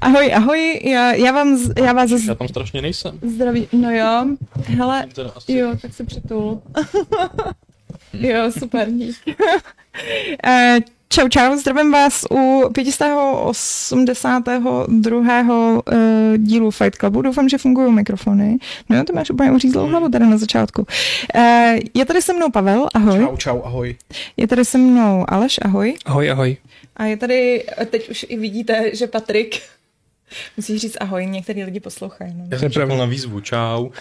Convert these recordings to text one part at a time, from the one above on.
Ahoj, ahoj, já, já vám, z- já vás Já tam strašně nejsem. zdraví, no jo, hele, jo, tak se přitul. jo, super, dík. Čau, čau, zdravím vás u 582. eh, dílu Fight Clubu. Doufám, že fungují mikrofony. No jo, ty máš úplně uřízlou hlavu tady na začátku. Eh, Je tady se mnou Pavel, ahoj. Čau, čau, ahoj. Je tady se mnou Aleš, ahoj. Ahoj, ahoj. A je tady, teď už i vidíte, že Patrik musí říct ahoj, některý lidi poslouchají. No. Já jsem čekal na výzvu, čau.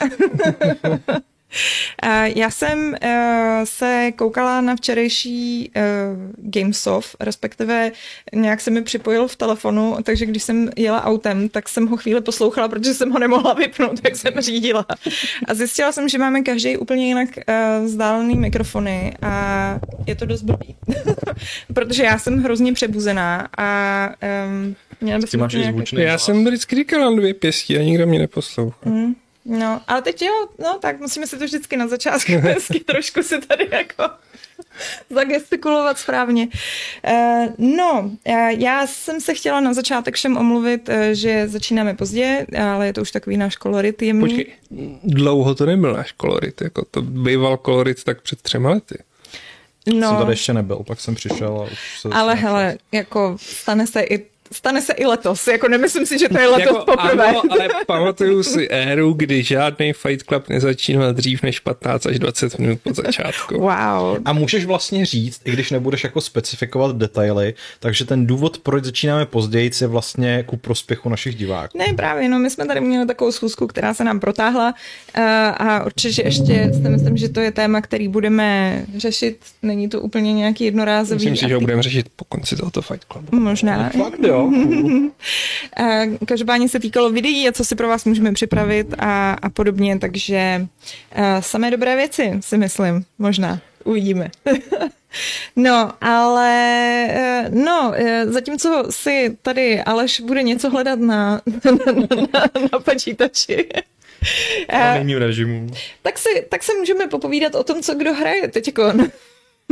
Eh, Já jsem eh, se koukala na včerejší uh, Gamesoft, respektive nějak se mi připojil v telefonu, takže když jsem jela autem, tak jsem ho chvíli poslouchala, protože jsem ho nemohla vypnout, jak jsem řídila. A zjistila jsem, že máme každý úplně jinak uh, vzdálený mikrofony a je to dost blbý. protože já jsem hrozně přebuzená a um, měla bych Ty máš zvučný Já hlas. jsem vždycky říkal na dvě pěstí a nikdo mě neposlouchá. Mm, no, ale teď jo, no tak musíme si to vždycky na začátku hezky trošku si tady jako zagestikulovat správně. Uh, no, uh, já jsem se chtěla na začátek všem omluvit, uh, že začínáme pozdě, ale je to už takový náš kolorit jemný. Počkej, dlouho to nebyl náš kolorit, jako to býval kolorit tak před třema lety. no, Jsem tady ještě nebyl, pak jsem přišel a už se... ale hele, jako stane se i Stane se i letos, jako nemyslím si, že to je letos jako, poprvé. ano, ale pamatuju si éru, kdy žádný Fight Club nezačínal dřív než 15 až 20 minut po začátku. Wow. A můžeš vlastně říct, i když nebudeš jako specifikovat detaily, takže ten důvod, proč začínáme později, je vlastně ku prospěchu našich diváků. Ne, právě, no my jsme tady měli takovou schůzku, která se nám protáhla uh, a určitě ještě si myslím, že to je téma, který budeme řešit. Není to úplně nějaký jednorázový. Myslím si, že ho budeme řešit po konci tohoto Fight Clubu. Možná. Fakt jo. Eh, Každopádně se týkalo videí a co si pro vás můžeme připravit a, a podobně, takže uh, samé dobré věci si myslím, možná. Uvidíme. No, ale eh, no, eh, zatímco si tady Aleš bude něco hledat na, na, na, na počítači, Na eh, nejmým režimu. tak, si, tak se můžeme popovídat o tom, co kdo hraje teď.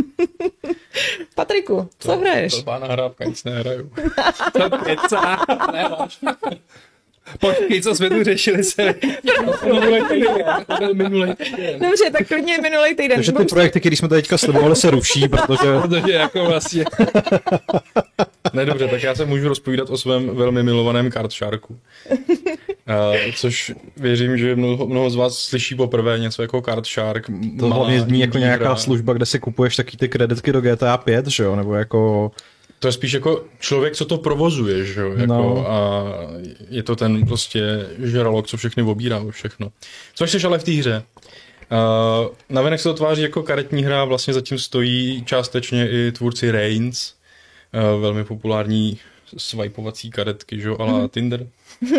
Patriku, co hraješ? Blbá nahrávka, nic nehraju. To kecá. Ne. Počkej, co jsme tu řešili se. Minulej týden. To byl minulej týden. Dobře, tak klidně minulý týden. Takže ty projekty, které jsme teďka slibovali, se ruší, protože Protože jako vlastně... Ne, dobře, tak já se můžu rozpovídat o svém velmi milovaném Card Sharku. Uh, což věřím, že mnoho, mnoho z vás slyší poprvé něco jako Card Shark. to malá hlavně zní jako nějaká hra. služba, kde si kupuješ taky ty kreditky do GTA 5, že jo, nebo jako... To je spíš jako člověk, co to provozuje, že jo? Jako, No. A je to ten prostě žralok, co všechny obírá, už všechno. Což jsi ale v té hře. Uh, navenek se to tváří jako karetní hra, vlastně zatím stojí částečně i tvůrci Reigns, uh, velmi populární swipeovací karetky, že jo, ala Tinder. Uh,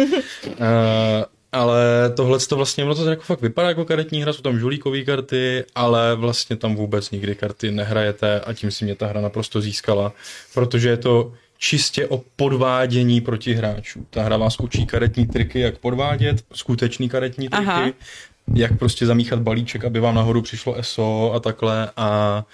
ale tohle to vlastně, ono to jako fakt vypadá jako karetní hra, jsou tam žulíkové karty, ale vlastně tam vůbec nikdy karty nehrajete a tím si mě ta hra naprosto získala, protože je to čistě o podvádění proti hráčů. Ta hra vás učí karetní triky, jak podvádět, skutečný karetní triky, Aha. Jak prostě zamíchat balíček, aby vám nahoru přišlo ESO a takhle a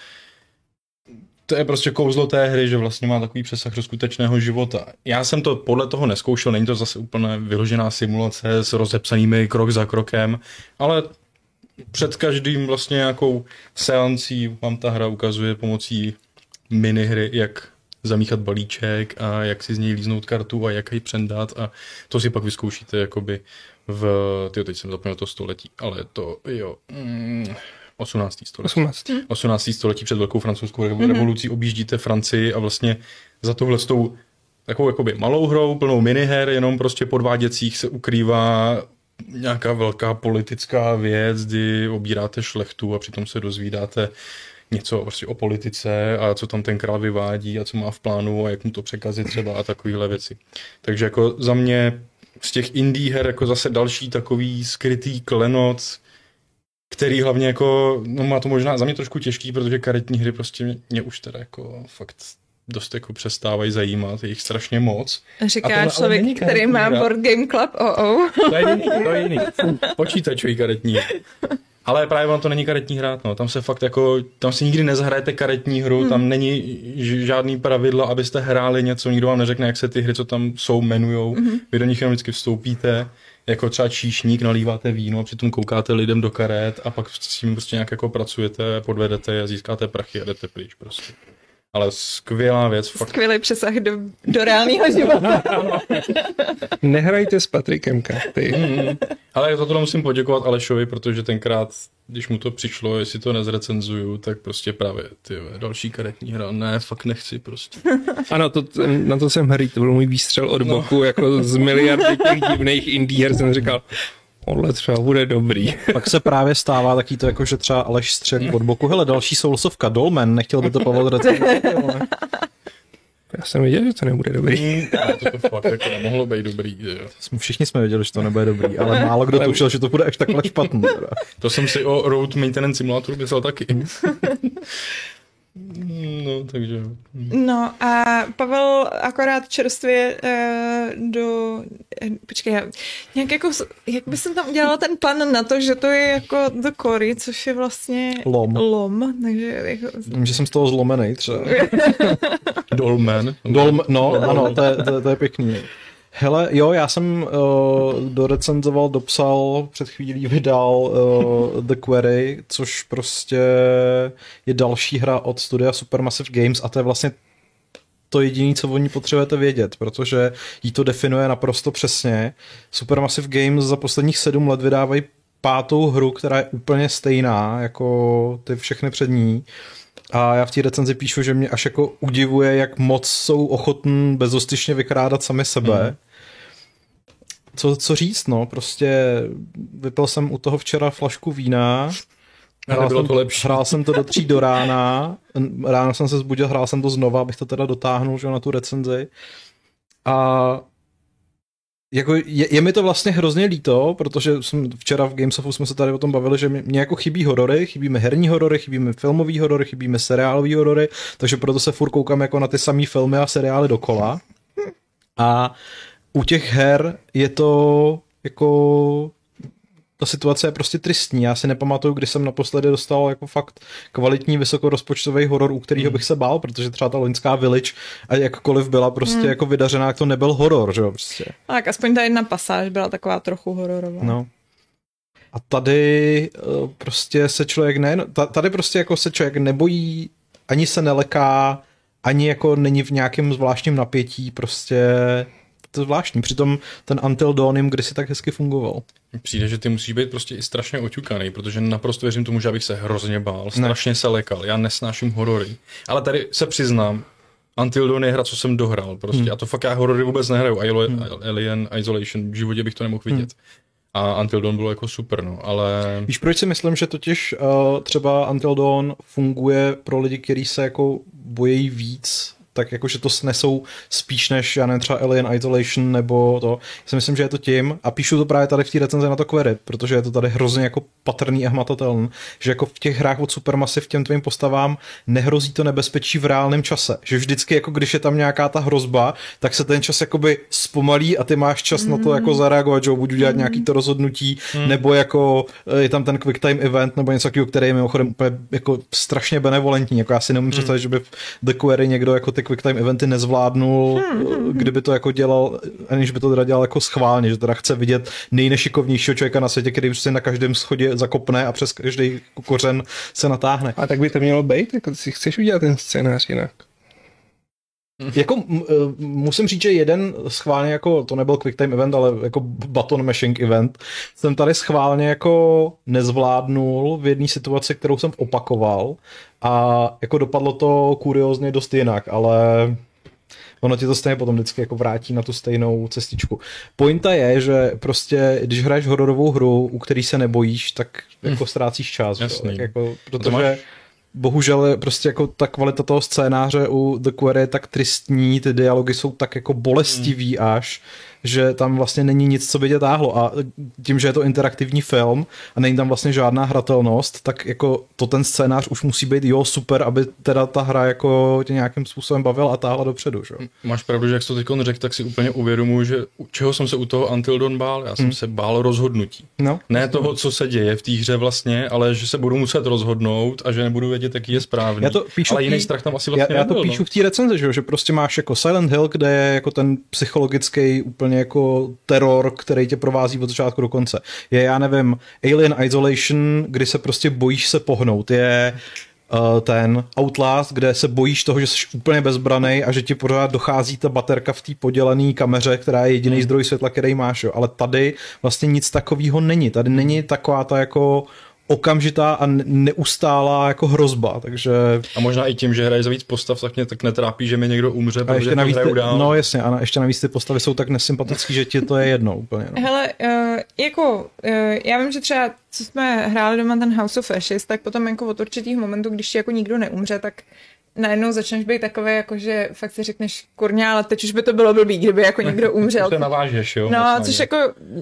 to je prostě kouzlo té hry, že vlastně má takový přesah do skutečného života. Já jsem to podle toho neskoušel, není to zase úplně vyložená simulace s rozepsanými krok za krokem, ale před každým vlastně nějakou seancí vám ta hra ukazuje pomocí minihry, jak zamíchat balíček a jak si z něj líznout kartu a jak ji přendat a to si pak vyzkoušíte jakoby v, tyjo, teď jsem zapomněl to století, ale to jo, mm, 18. století. 18. 18. století před velkou francouzskou revo- revolucí objíždíte Francii a vlastně za tohle s tou takovou jakoby malou hrou, plnou miniher, jenom prostě podváděcích se ukrývá nějaká velká politická věc, kdy obíráte šlechtu a přitom se dozvídáte něco prostě o politice a co tam ten král vyvádí a co má v plánu a jak mu to překazit třeba a takovéhle věci. Takže jako za mě z těch indie her jako zase další takový skrytý klenot, který hlavně jako, no má to možná za mě trošku těžký, protože karetní hry prostě mě, mě už teda jako fakt dost jako přestávají zajímat, je jich strašně moc. A Říká tohle ale člověk, který má hra. Board Game Club. Oh, oh. To je jiný, to je jiný. Počítačový karetní. Ale právě ono to není karetní hra, no. tam se fakt jako, tam si nikdy nezahrajete karetní hru, hmm. tam není žádný pravidlo, abyste hráli něco, nikdo vám neřekne, jak se ty hry, co tam jsou, jmenujou, hmm. vy do nich jenom vždycky vstoupíte, jako třeba číšník, nalíváte víno, přitom koukáte lidem do karet a pak s tím prostě nějak jako pracujete, podvedete je, získáte prachy a jdete pryč prostě. Ale skvělá věc. Fakt. Skvělý přesah do, do reálného života. Nehrajte s Patrikem karty. Mm, ale za to musím poděkovat Alešovi, protože tenkrát, když mu to přišlo, jestli to nezrecenzuju, tak prostě právě ty další karetní hra, ne, fakt nechci prostě. Ano, to, na to jsem hry, to byl můj výstřel od boku, no. jako z miliardy těch divných indie her jsem říkal, podle třeba bude dobrý. Pak se právě stává taký to, jako že třeba Aleš střelí od boku. Hele, další Soulsovka, Dolmen, nechtěl by to Pavel recenzovat. Já jsem věděl, že to nebude dobrý. to, to fakt jako nemohlo být dobrý. Jo. Jsme, všichni jsme věděli, že to nebude dobrý, ale málo kdo tušil, že to bude až takhle špatný. To jsem si o Road Maintenance Simulatoru myslel taky. No, takže... No a Pavel akorát čerstvě uh, do... Počkej, já, nějak jako, jak by jsem tam udělala ten plan na to, že to je jako do kory, což je vlastně lom. lom takže jako... Vím, že jsem z toho zlomený třeba. Dolmen. Dolm, no, ano, to je, to, to je pěkný. Hele, jo, já jsem uh, dorecenzoval, dopsal, před chvílí vydal uh, The Query, což prostě je další hra od studia Supermassive Games a to je vlastně to jediné, co oni potřebujete vědět, protože jí to definuje naprosto přesně. Supermassive Games za posledních sedm let vydávají pátou hru, která je úplně stejná jako ty všechny před ní. A já v té recenzi píšu, že mě až jako udivuje, jak moc jsou ochotní bezostyšně vykrádat sami sebe. Mm. Co, co říct, no, prostě vypil jsem u toho včera flašku vína, Hrál jsem, to lepší. hrál jsem to do tří do rána, ráno jsem se zbudil, hrál jsem to znova, abych to teda dotáhnul že, na tu recenzi. A jako je, je mi to vlastně hrozně líto, protože jsem včera v Gamesofu jsme se tady o tom bavili, že mě, mě jako chybí horory, chybí mi herní horory, chybí mi filmový horory, chybí mi seriálový horory, takže proto se furt koukám jako na ty samé filmy a seriály dokola. A u těch her je to jako ta situace je prostě tristní. Já si nepamatuju, kdy jsem naposledy dostal jako fakt kvalitní vysokorozpočtový horor, u kterého hmm. bych se bál, protože třeba ta loňská Village a jakkoliv byla prostě hmm. jako vydařená, jak to nebyl horor, že jo, prostě. Tak aspoň ta jedna pasáž byla taková trochu hororová. No. A tady eh, prostě se člověk ne, tady prostě jako se člověk nebojí, ani se neleká, ani jako není v nějakém zvláštním napětí, prostě to je zvláštní. Přitom ten Until Dawn jim kdysi tak hezky fungoval. Přijde, že ty musíš být prostě i strašně oťukaný, protože naprosto věřím tomu, že abych se hrozně bál, strašně ne. se lekal, já nesnáším horory. Ale tady se přiznám, Until Dawn je hra, co jsem dohrál prostě. Hmm. A to fakt já horory vůbec nehraju. Hmm. Alien Isolation, v životě bych to nemohl vidět. Hmm. A Until Dawn bylo jako super, no, ale... Víš, proč si myslím, že totiž uh, třeba Until Dawn funguje pro lidi, kteří se jako bojí víc tak jakože to snesou spíš než, já nevím, třeba Alien Isolation nebo to. Já si myslím, že je to tím a píšu to právě tady v té recenzi na to query, protože je to tady hrozně jako patrný a hmatatelný, že jako v těch hrách od Supermassive těm tvým postavám nehrozí to nebezpečí v reálném čase. Že vždycky, jako když je tam nějaká ta hrozba, tak se ten čas jakoby zpomalí a ty máš čas mm. na to jako zareagovat, že buď udělat mm. nějaký to rozhodnutí, mm. nebo jako eh, je tam ten quick time event nebo něco takového, který je mimochodem úplně jako strašně benevolentní. Jako já si nemůžu mm. představit, že by v The Query někdo jako ty quick time eventy nezvládnul, hmm, hmm, hmm. kdyby to jako dělal, aniž by to teda dělal jako schválně, že teda chce vidět nejnešikovnějšího člověka na světě, který se na každém schodě zakopne a přes každý kořen se natáhne. A tak by to mělo být, jako si chceš udělat ten scénář jinak. Jako e, musím říct, že jeden schválně jako, to nebyl quick time event, ale jako button mashing event, jsem tady schválně jako nezvládnul v jedné situaci, kterou jsem opakoval a jako dopadlo to kuriozně dost jinak, ale ono ti to stejně potom vždycky jako vrátí na tu stejnou cestičku. Pointa je, že prostě, když hraješ hororovou hru, u který se nebojíš, tak jako ztrácíš čas. Jasný. Tak jako, protože máš bohužel prostě jako ta kvalita toho scénáře u The Query je tak tristní, ty dialogy jsou tak jako bolestivý hmm. až, že tam vlastně není nic, co by tě táhlo a tím, že je to interaktivní film a není tam vlastně žádná hratelnost, tak jako to ten scénář už musí být jo super, aby teda ta hra jako tě nějakým způsobem bavila a táhla dopředu, že? Máš pravdu, že jak jsi to teď řekl, tak si úplně uvědomuji, že u čeho jsem se u toho Until Dawn bál? Já jsem hmm. se bál rozhodnutí. No. Ne toho, co se děje v té hře vlastně, ale že se budu muset rozhodnout a že nebudu vědět, jaký je správný. Já to píšu ale jiný tý, strach tam asi vlastně já, já to nebyl, píšu no. v té recenzi, že, že prostě máš jako Silent Hill, kde je jako ten psychologický úplně jako teror, který tě provází od začátku do konce. Je, já nevím, Alien Isolation, kdy se prostě bojíš se pohnout. Je uh, ten Outlast, kde se bojíš toho, že jsi úplně bezbraný a že ti pořád dochází ta baterka v té podělané kameře, která je jediný hmm. zdroj světla, který máš. Jo. Ale tady vlastně nic takového není. Tady není taková ta jako okamžitá a neustálá jako hrozba, takže... A možná i tím, že hraje za víc postav, tak mě tak netrápí, že mi někdo umře, a ještě navíc, hraju dál. No jasně, a ještě navíc ty postavy jsou tak nesympatický, že ti to je jedno úplně. No. Hele, uh, jako, uh, já vím, že třeba, co jsme hráli doma ten House of Ashes, tak potom jako od určitých momentů, když ti jako nikdo neumře, tak najednou začneš být takový, jako že fakt si řekneš, kurňa, ale teď už by to bylo blbý, kdyby jako někdo umřel. to navážeš, jo? No, což jako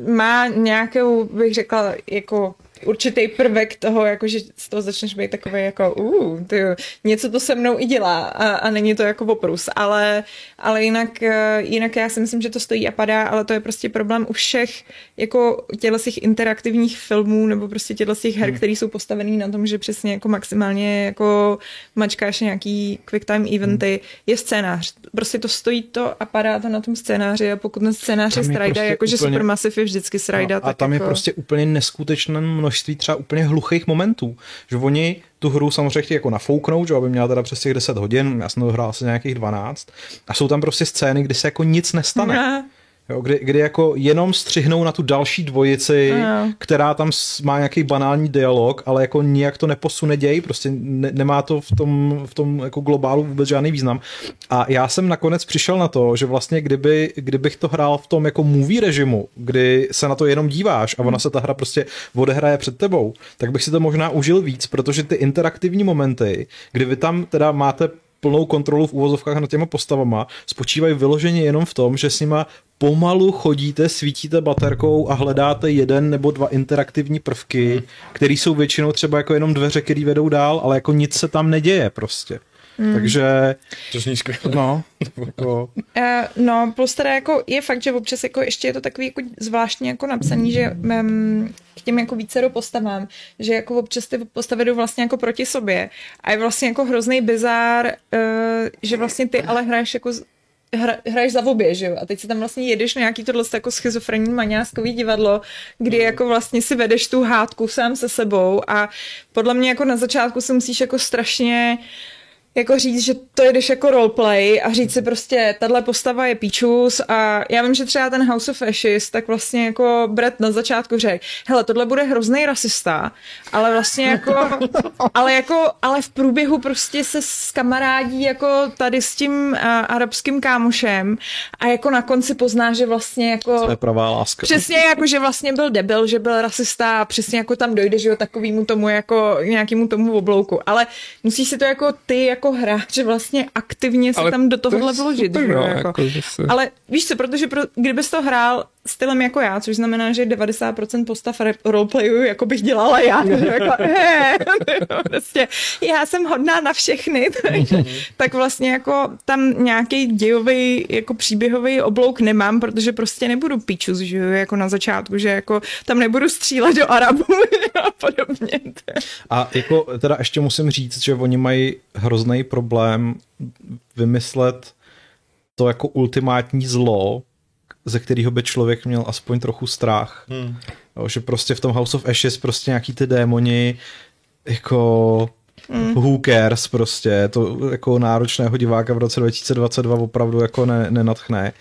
má nějakou, bych řekla, jako určitý prvek toho, jako že z toho začneš být takový jako uh, ty, něco to se mnou i dělá a, a není to jako oprus, ale, ale jinak, eh, jinak já si myslím, že to stojí a padá, ale to je prostě problém u všech jako těchto těch interaktivních filmů nebo prostě těchto těch her, hmm. které jsou postavený na tom, že přesně jako maximálně jako mačkáš nějaký quick time eventy, hmm. je scénář. Prostě to stojí to a padá to na tom scénáři a pokud ten scénář je strajda, prostě jakože úplně... Supermassive je vždycky strajda. No, a tam jako... je prostě úplně neskutečné množství třeba úplně hluchých momentů, že oni tu hru samozřejmě chtějí jako nafouknout, že aby měla teda přes těch 10 hodin, já jsem to hrál asi nějakých 12 a jsou tam prostě scény, kdy se jako nic nestane. Ne. Jo, kdy, kdy jako jenom střihnou na tu další dvojici, no. která tam má nějaký banální dialog, ale jako nijak to neposune děj, prostě ne, nemá to v tom, v tom jako globálu vůbec žádný význam. A já jsem nakonec přišel na to, že vlastně kdyby, kdybych to hrál v tom jako movie režimu, kdy se na to jenom díváš a ona se ta hra prostě odehraje před tebou, tak bych si to možná užil víc, protože ty interaktivní momenty, kdy vy tam teda máte plnou kontrolu v úvozovkách nad těma postavama, spočívají vyloženě jenom v tom, že s nima pomalu chodíte, svítíte baterkou a hledáte jeden nebo dva interaktivní prvky, hmm. které jsou většinou třeba jako jenom dveře, které vedou dál, ale jako nic se tam neděje prostě. Mm. Takže... To zní skvěle. No, jako... uh, no, plus teda jako je fakt, že občas jako ještě je to takový jako zvláštně jako napsaný, že um, k těm jako více do postavám, že jako občas ty postavy jdou vlastně jako proti sobě a je vlastně jako hrozný bizár, uh, že vlastně ty ale hraješ jako hra, hraješ za obě, že jo? A teď se tam vlastně jedeš na nějaký tohle jako schizofrenní maňáskový divadlo, kdy jako vlastně si vedeš tu hádku sám se sebou a podle mě jako na začátku se musíš jako strašně uh, jako říct, že to jdeš jako roleplay a říct si prostě, tahle postava je píčus a já vím, že třeba ten House of Ashes, tak vlastně jako Brett na začátku řekl, hele, tohle bude hrozný rasista, ale vlastně jako, ale jako, ale v průběhu prostě se s kamarádí jako tady s tím uh, arabským kámošem a jako na konci pozná, že vlastně jako... To je pravá láska. Přesně jako, že vlastně byl debil, že byl rasista a přesně jako tam dojde, že jo, takovýmu tomu jako nějakému tomu oblouku, ale musíš si to jako ty jako jako hráč vlastně aktivně se ale tam do tohohle to vložit. Super, že? No, jako. Jako, se... Ale víš co, protože pro, kdybys to hrál stylem jako já, což znamená, že 90% postav roleplayu jako bych dělala já. jako, he, prostě, já jsem hodná na všechny, tak, tak vlastně jako tam nějaký dějový jako příběhový oblouk nemám, protože prostě nebudu píčus, že jako na začátku, že jako tam nebudu střílet do Arabů a podobně. A jako teda ještě musím říct, že oni mají hrozný problém vymyslet to jako ultimátní zlo, ze kterého by člověk měl aspoň trochu strach. Hmm. Jo, že prostě v tom House of Ashes prostě nějaký ty démoni jako Mm. Who cares prostě, to jako náročného diváka v roce 2022 opravdu jako ne, nenatchne.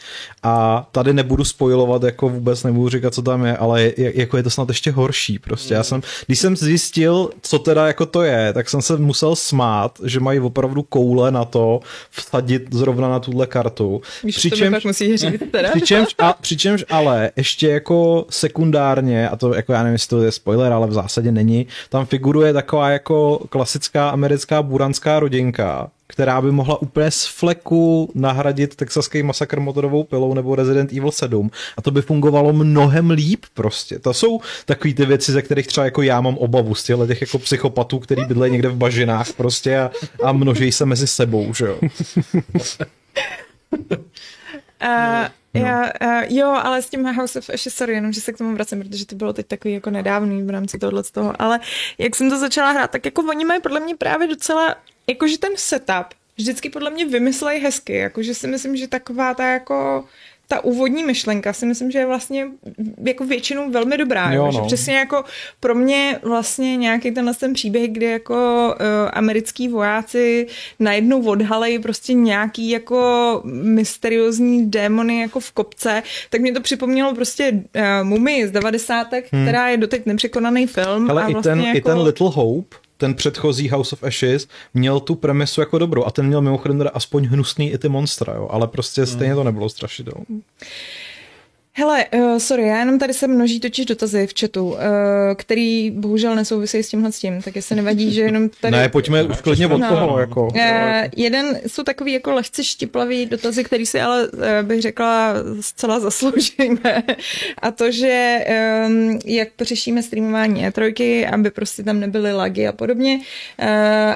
A tady nebudu spojovat, jako vůbec nebudu říkat, co tam je, ale je, jako je to snad ještě horší prostě. Já jsem, když jsem zjistil, co teda jako to je, tak jsem se musel smát, že mají opravdu koule na to vsadit zrovna na tuhle kartu. Víš, přičemž, to musí říct teda. Přičemž, a, přičemž ale ještě jako sekundárně, a to jako já nevím, jestli to je spoiler, ale v zásadě není, tam figuruje taková jako klasická typická americká buranská rodinka, která by mohla úplně z fleku nahradit texaský masakr motorovou pilou nebo Resident Evil 7 a to by fungovalo mnohem líp prostě. To jsou takové ty věci, ze kterých třeba jako já mám obavu z těchto těch jako psychopatů, který bydlejí někde v bažinách prostě a, a množí se mezi sebou, že jo. Uh. já, uh, jo, ale s tím House of Ashes, sorry, jenom, že se k tomu vracím, protože to bylo teď takový jako nedávný v rámci tohohle z toho, ale jak jsem to začala hrát, tak jako oni mají podle mě právě docela, jakože ten setup vždycky podle mě vymyslejí hezky, jakože si myslím, že taková ta jako ta úvodní myšlenka si myslím, že je vlastně jako většinou velmi dobrá. Jo, no. že přesně jako pro mě vlastně nějaký tenhle ten příběh, kdy jako uh, americký vojáci najednou odhalejí prostě nějaký jako mysteriózní démony jako v kopce, tak mě to připomnělo prostě uh, Mumii z 90. Hmm. která je doteď nepřekonaný film. Ale a vlastně i, ten, jako... i ten Little Hope ten předchozí House of Ashes měl tu premisu jako dobrou a ten měl mimochodem teda aspoň hnusný i ty monstra, jo, ale prostě stejně to nebylo strašidelné. Hele, uh, sorry, já jenom tady se množí totiž dotazy v chatu, uh, který bohužel nesouvisejí s tímhle s tím, tak jestli nevadí, že jenom tady... Ne, pojďme už klidně od no. toho, jako. Uh, jeden jsou takový jako lehce štiplavý dotazy, který si ale uh, bych řekla zcela zasloužíme. A to, že um, jak řešíme streamování E3, aby prostě tam nebyly lagy a podobně uh,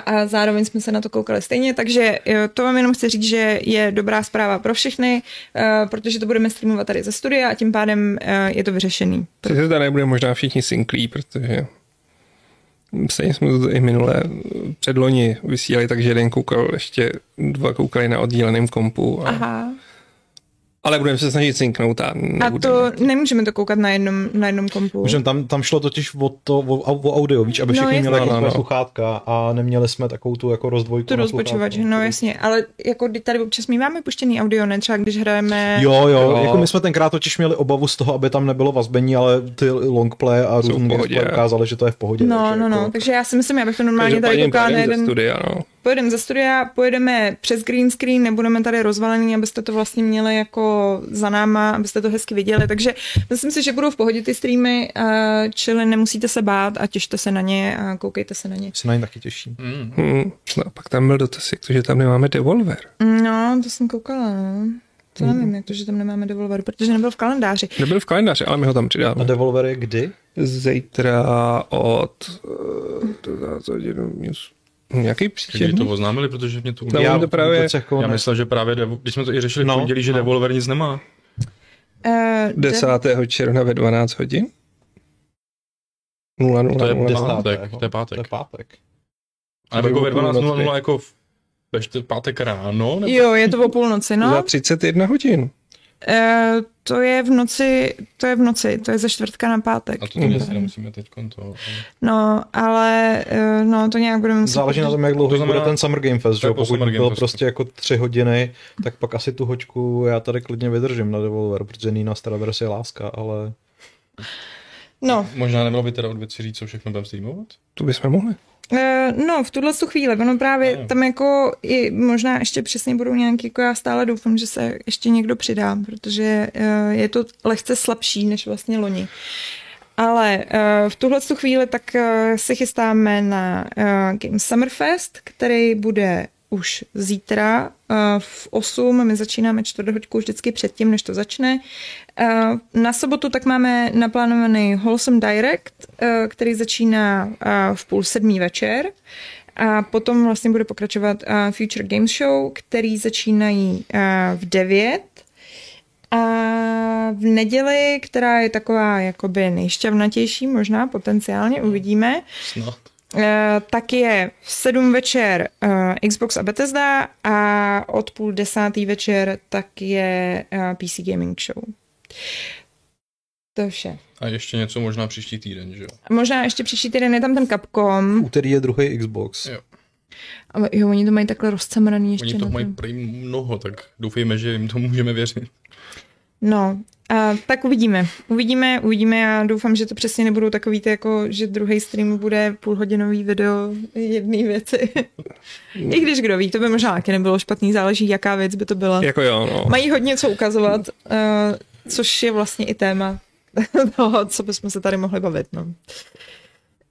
a zároveň jsme se na to koukali stejně, takže uh, to vám jenom chci říct, že je dobrá zpráva pro všechny, uh, protože to budeme streamovat tady ze studia a tím pádem uh, je to vyřešený. Sice tady nebude možná všichni sinklí, protože stejně jsme to i minule předloni vysílali, takže jeden koukal, ještě dva koukali na oddíleném kompu. A... Aha. Ale budeme se snažit synknout a A to nemůžeme to koukat na jednom, na jednom kompu. Můžeme, tam, tam šlo totiž o, to, o, o audio, víš, aby no, všichni měli jako no, no. sluchátka a neměli jsme takovou tu jako rozdvojku Tu rozpočívač, no jasně, ale jako tady občas my máme puštěný audio, ne třeba když hrajeme... Jo, jo, jo, jako my jsme tenkrát totiž měli obavu z toho, aby tam nebylo vazbení, ale ty longplay a různý ukázali, že to je v pohodě. No, takže no, no, jako... takže já si myslím, abych to normálně tady koukal na jeden... Studia, no pojedeme ze studia, pojedeme přes green screen, nebudeme tady rozvalený, abyste to vlastně měli jako za náma, abyste to hezky viděli, takže myslím si, že budou v pohodě ty streamy, čili nemusíte se bát a těšte se na ně a koukejte se na ně. Se na ně taky těším. Mm. Hmm. No a pak tam byl dotaz, jak to, že tam nemáme Devolver. No, to jsem koukala, no. To nevím, mm. jak to, že tam nemáme Devolver, protože nebyl v kalendáři. Nebyl v kalendáři, ale my ho tam přidáme. A Devolver je kdy? Zítra od... Uh, Nějaký příčetný? Když to oznámili, protože mě to... No, já, to právě... já myslel, že právě, Devo... když jsme to i řešili no, v pondělí, že no. Devolver nic nemá. Uh, 10. De... června ve 12 hodin? 0, 0, to je 0, pátek, to je pátek. To je pátek. A nebo jako ve 12.00 jako v pátek ráno? Nebo? Jo, je to o půlnoci, no. Za 31 hodin. Uh, to je v noci, to je v noci, to je ze čtvrtka na pátek. A to mm. si nemusíme teď to. No, ale uh, no, to nějak budeme muset... Záleží na tom, jak dlouho to znamená, bude ten Summer Game Fest, že pokud by byl prostě jako tři hodiny, tak pak asi tu hoďku já tady klidně vydržím na Devolver, protože Nina Straders je láska, ale... No. Možná nemělo by teda od věci říct, co všechno budeme streamovat? To bychom mohli. Uh, no, v tuhle chvíli, ono právě no. tam jako i možná ještě přesně budou nějaký, jako já stále doufám, že se ještě někdo přidá, protože uh, je to lehce slabší než vlastně loni. Ale uh, v tuhle chvíli tak uh, se chystáme na uh, Game Summerfest, který bude už zítra uh, v 8. My začínáme čtvrthoďku vždycky předtím, než to začne. Na sobotu tak máme naplánovaný Wholesome Direct, uh, který začíná v půl sedmý večer. A potom vlastně bude pokračovat Future Games Show, který začínají v 9. A v neděli, která je taková jakoby nejšťavnatější, možná potenciálně, uvidíme. Snad. Eh, tak je v sedm večer Xbox a Bethesda a od půl desátý večer tak je eh, PC Gaming Show. To je vše. A ještě něco možná příští týden, že jo? Možná ještě příští týden je tam ten Capcom. V úterý je druhý Xbox. Jo. Ale jo, oni to mají takhle rozcemraný ještě. Oni toho mají prý mnoho, tak doufejme, že jim to můžeme věřit. No, a tak uvidíme. Uvidíme, uvidíme. Já doufám, že to přesně nebudou takový ty, jako, že druhý stream bude půlhodinový video jedné věci. I když kdo ví, to by možná taky nebylo špatný, záleží, jaká věc by to byla. Jako jo, no. Mají hodně co ukazovat, uh, což je vlastně i téma toho, co bychom se tady mohli bavit. No.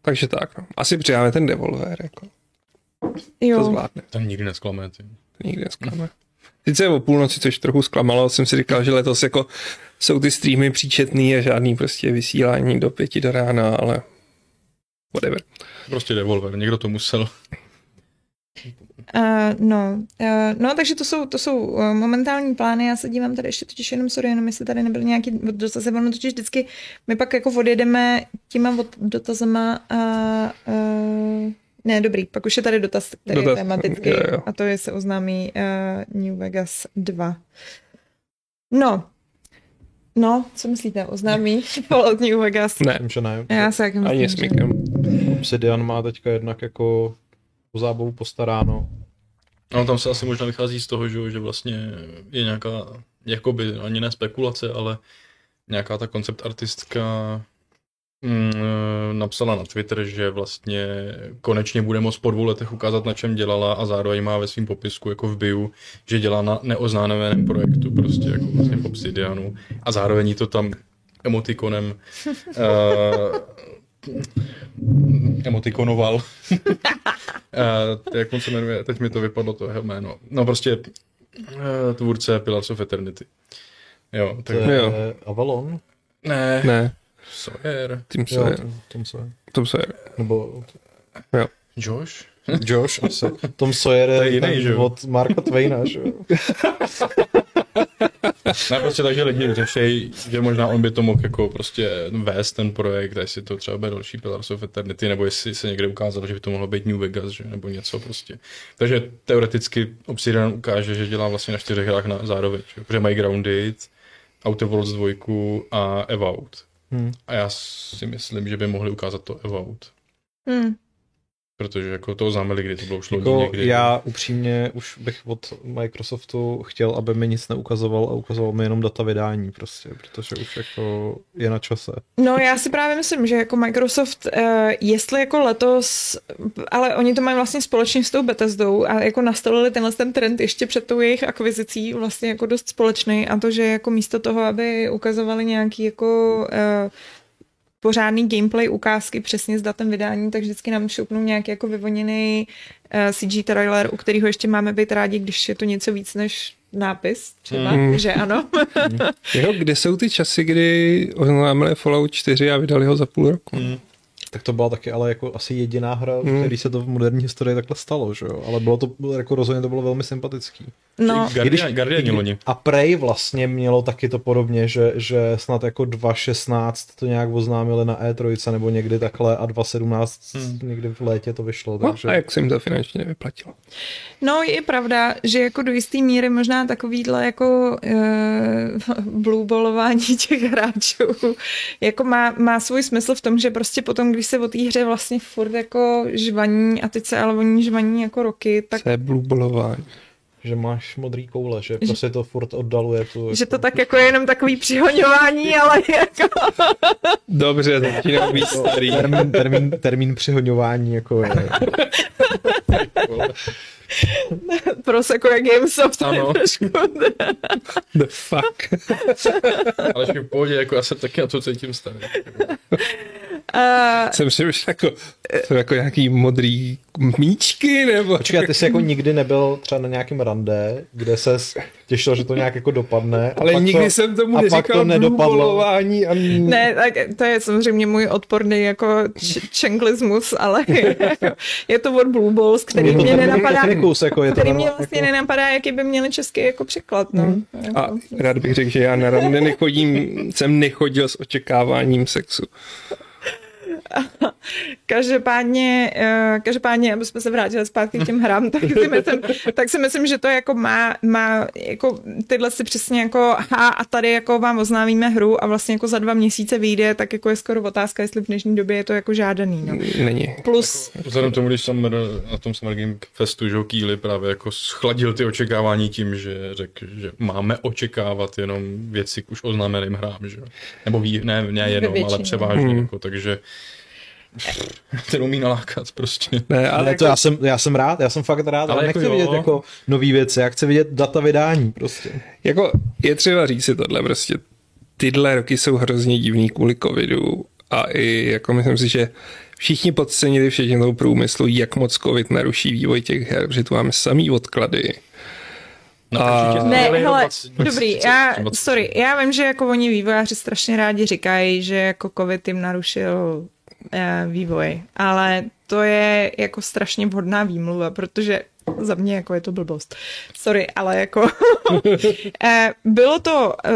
Takže tak. No. Asi přijáme ten Devolver. Jako. jo. to zvládne. Ten nikdy nesklame. Ty. Nikdy nesklame. Sice o půlnoci, což trochu zklamalo, jsem si říkal, že letos jako jsou ty streamy příčetný a žádný prostě vysílání do pěti do rána, ale whatever. Prostě Devolver, někdo to musel. Uh, no, uh, no, takže to jsou, to jsou uh, momentální plány. Já se dívám tady ještě totiž jenom, sorry, jenom jestli tady nebyl nějaký dotaz. Ono totiž vždycky, my pak jako odjedeme těma od dotazama a uh, ne, dobrý, pak už je tady dotaz, který dotaz. je tematický jo, jo. a to je, se oznámí uh, New Vegas 2. No, No, co myslíte, oznámí Fallout New Vegas? Ne, že ne. Já se jak myslím, Ani že... Obsidian má teďka jednak jako o zábavu postaráno. No tam se asi možná vychází z toho, že, že vlastně je nějaká, jakoby ani ne spekulace, ale nějaká ta koncept artistka mm, napsala na Twitter, že vlastně konečně bude moct po dvou letech ukázat, na čem dělala a zároveň má ve svém popisku jako v bio, že dělá na neoznámeném projektu, prostě jako vlastně v Obsidianu a zároveň to tam emotikonem uh, emotikonoval. uh, jak on se jmenuje, teď mi to vypadlo to jeho jméno. No prostě uh, tvůrce Pillars of Eternity. Jo, tak... To je jo. Avalon? Ne. Ne. Sawyer. Tim Sawyer. Jo, Tom Sawyer. Tom Sawyer. Nebo... Jo. Josh? Josh asi. Tom Sawyer je, je jiný, že? od Marka Twaina, že ne, prostě takže lidi řeší, že možná on by to mohl jako prostě vést ten projekt, jestli to třeba bude další Pillars of Eternity, nebo jestli se někde ukázalo, že by to mohlo být New Vegas, že, nebo něco prostě. Takže teoreticky Obsidian ukáže, že dělá vlastně na čtyřech hrách na zároveň, že? protože mají Grounded, Outer Worlds 2 a Evout. Hmm. A já si myslím, že by mohli ukázat to Evout. Hmm protože jako to oznámili, kdy to bylo šlo jako někdy. Já upřímně už bych od Microsoftu chtěl, aby mi nic neukazoval a ukazoval mi jenom data vydání prostě, protože už jako je na čase. No já si právě myslím, že jako Microsoft, uh, jestli jako letos, ale oni to mají vlastně společně s tou Bethesdou a jako nastavili tenhle ten trend ještě před tou jejich akvizicí vlastně jako dost společný a to, že jako místo toho, aby ukazovali nějaký jako uh, pořádný gameplay ukázky přesně s datem vydání, tak vždycky nám šoupnou nějaký jako vyvoněný uh, eh, CG trailer, u kterého ještě máme být rádi, když je to něco víc než nápis třeba, mm. že ano. jo, kde jsou ty časy, kdy oznámili Fallout 4 a vydali ho za půl roku? Mm tak to byla taky ale jako asi jediná hra, hmm. který se to v moderní historii takhle stalo, že jo? Ale bylo to, jako rozhodně to bylo velmi sympatický. No. Guardian, Guardian loni. A Prey vlastně mělo taky to podobně, že, že snad jako 2.16 to nějak oznámili na E3 nebo někdy takhle a 2.17 hmm. někdy v létě to vyšlo. No, takže... A jak se jim to finančně nevyplatilo? No je pravda, že jako do jisté míry možná takovýhle jako uh, blueballování těch hráčů jako má, má svůj smysl v tom, že prostě potom, když se o té hře vlastně furt jako žvaní a teď se ale oni žvaní jako roky, tak... Co je blueballování? Že máš modrý koule, že prostě to furt oddaluje. Tu, že to tak jako je jenom takový přihoňování, ale jako... Dobře, začínám být starý. Termín, termín, termín přihoňování jako je. Prosecco je Gamesoft. Ano. The fuck. Ale v pohodě, jako já se taky na to cítím starý. Uh, Jsem si už jako, jsou jako nějaký modrý míčky, nebo... Počkej, ty jsi jako nikdy nebyl třeba na nějakém rande, kde se těšil, že to nějak jako dopadne. Ale nikdy to, jsem tomu neříkal to nedopadlo. Ani... Ne, tak to je samozřejmě můj odporný jako čenglismus, ale je to od Blue Balls, který mě nenapadá, technicus, jako je který mě vlastně jako... nenapadá, jaký by měli český jako překlad. No. Mm. A rád bych řekl, že já na rande nechodím, jsem nechodil s očekáváním sexu. Každopádně, uh, každopádně, aby jsme se vrátili zpátky k těm hrám, tak si myslím, tak si myslím že to jako má, má jako tyhle si přesně jako ha a tady jako vám oznámíme hru a vlastně jako za dva měsíce vyjde, tak jako je skoro otázka, jestli v dnešní době je to jako žádaný. No. Není. Plus... Jako, vzhledem tomu, když jsem na tom Summer Game Festu, že Kýli právě jako schladil ty očekávání tím, že řekl, že máme očekávat jenom věci k už oznámeným hrám, že Nebo ví, ne, ne jenom, ale převážně, hmm. jako, takže ten umí nalákat prostě. Ne, ale ne, to jako... já, jsem, já jsem rád, já jsem fakt rád, ale, ale jako nechci jo. vidět jako nový věci, já chci vidět data vydání prostě. Jako je třeba říct si tohle prostě, tyhle roky jsou hrozně divný kvůli covidu a i jako myslím si, že všichni podcenili všichni toho průmyslu, jak moc covid naruší vývoj těch her, že tu máme samý odklady. No, a... Ne, hele, dobrý, já, sorry, já vím, že jako oni vývojáři strašně rádi říkají, že jako covid jim narušil vývoj, ale to je jako strašně vhodná výmluva, protože za mě jako je to blbost. Sorry, ale jako eh, bylo to, eh,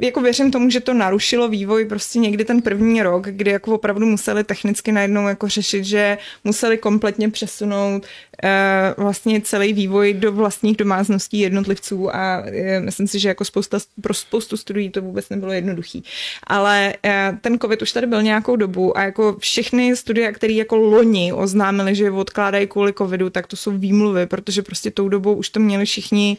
jako věřím tomu, že to narušilo vývoj prostě někdy ten první rok, kdy jako opravdu museli technicky najednou jako řešit, že museli kompletně přesunout Eh, vlastně celý vývoj do vlastních domácností jednotlivců a myslím si, že jako spousta, pro spoustu studií to vůbec nebylo jednoduchý. Ale ten covid už tady byl nějakou dobu a jako všechny studie, které jako loni oznámili, že odkládají kvůli covidu, tak to jsou výmluvy, protože prostě tou dobou už to měli všichni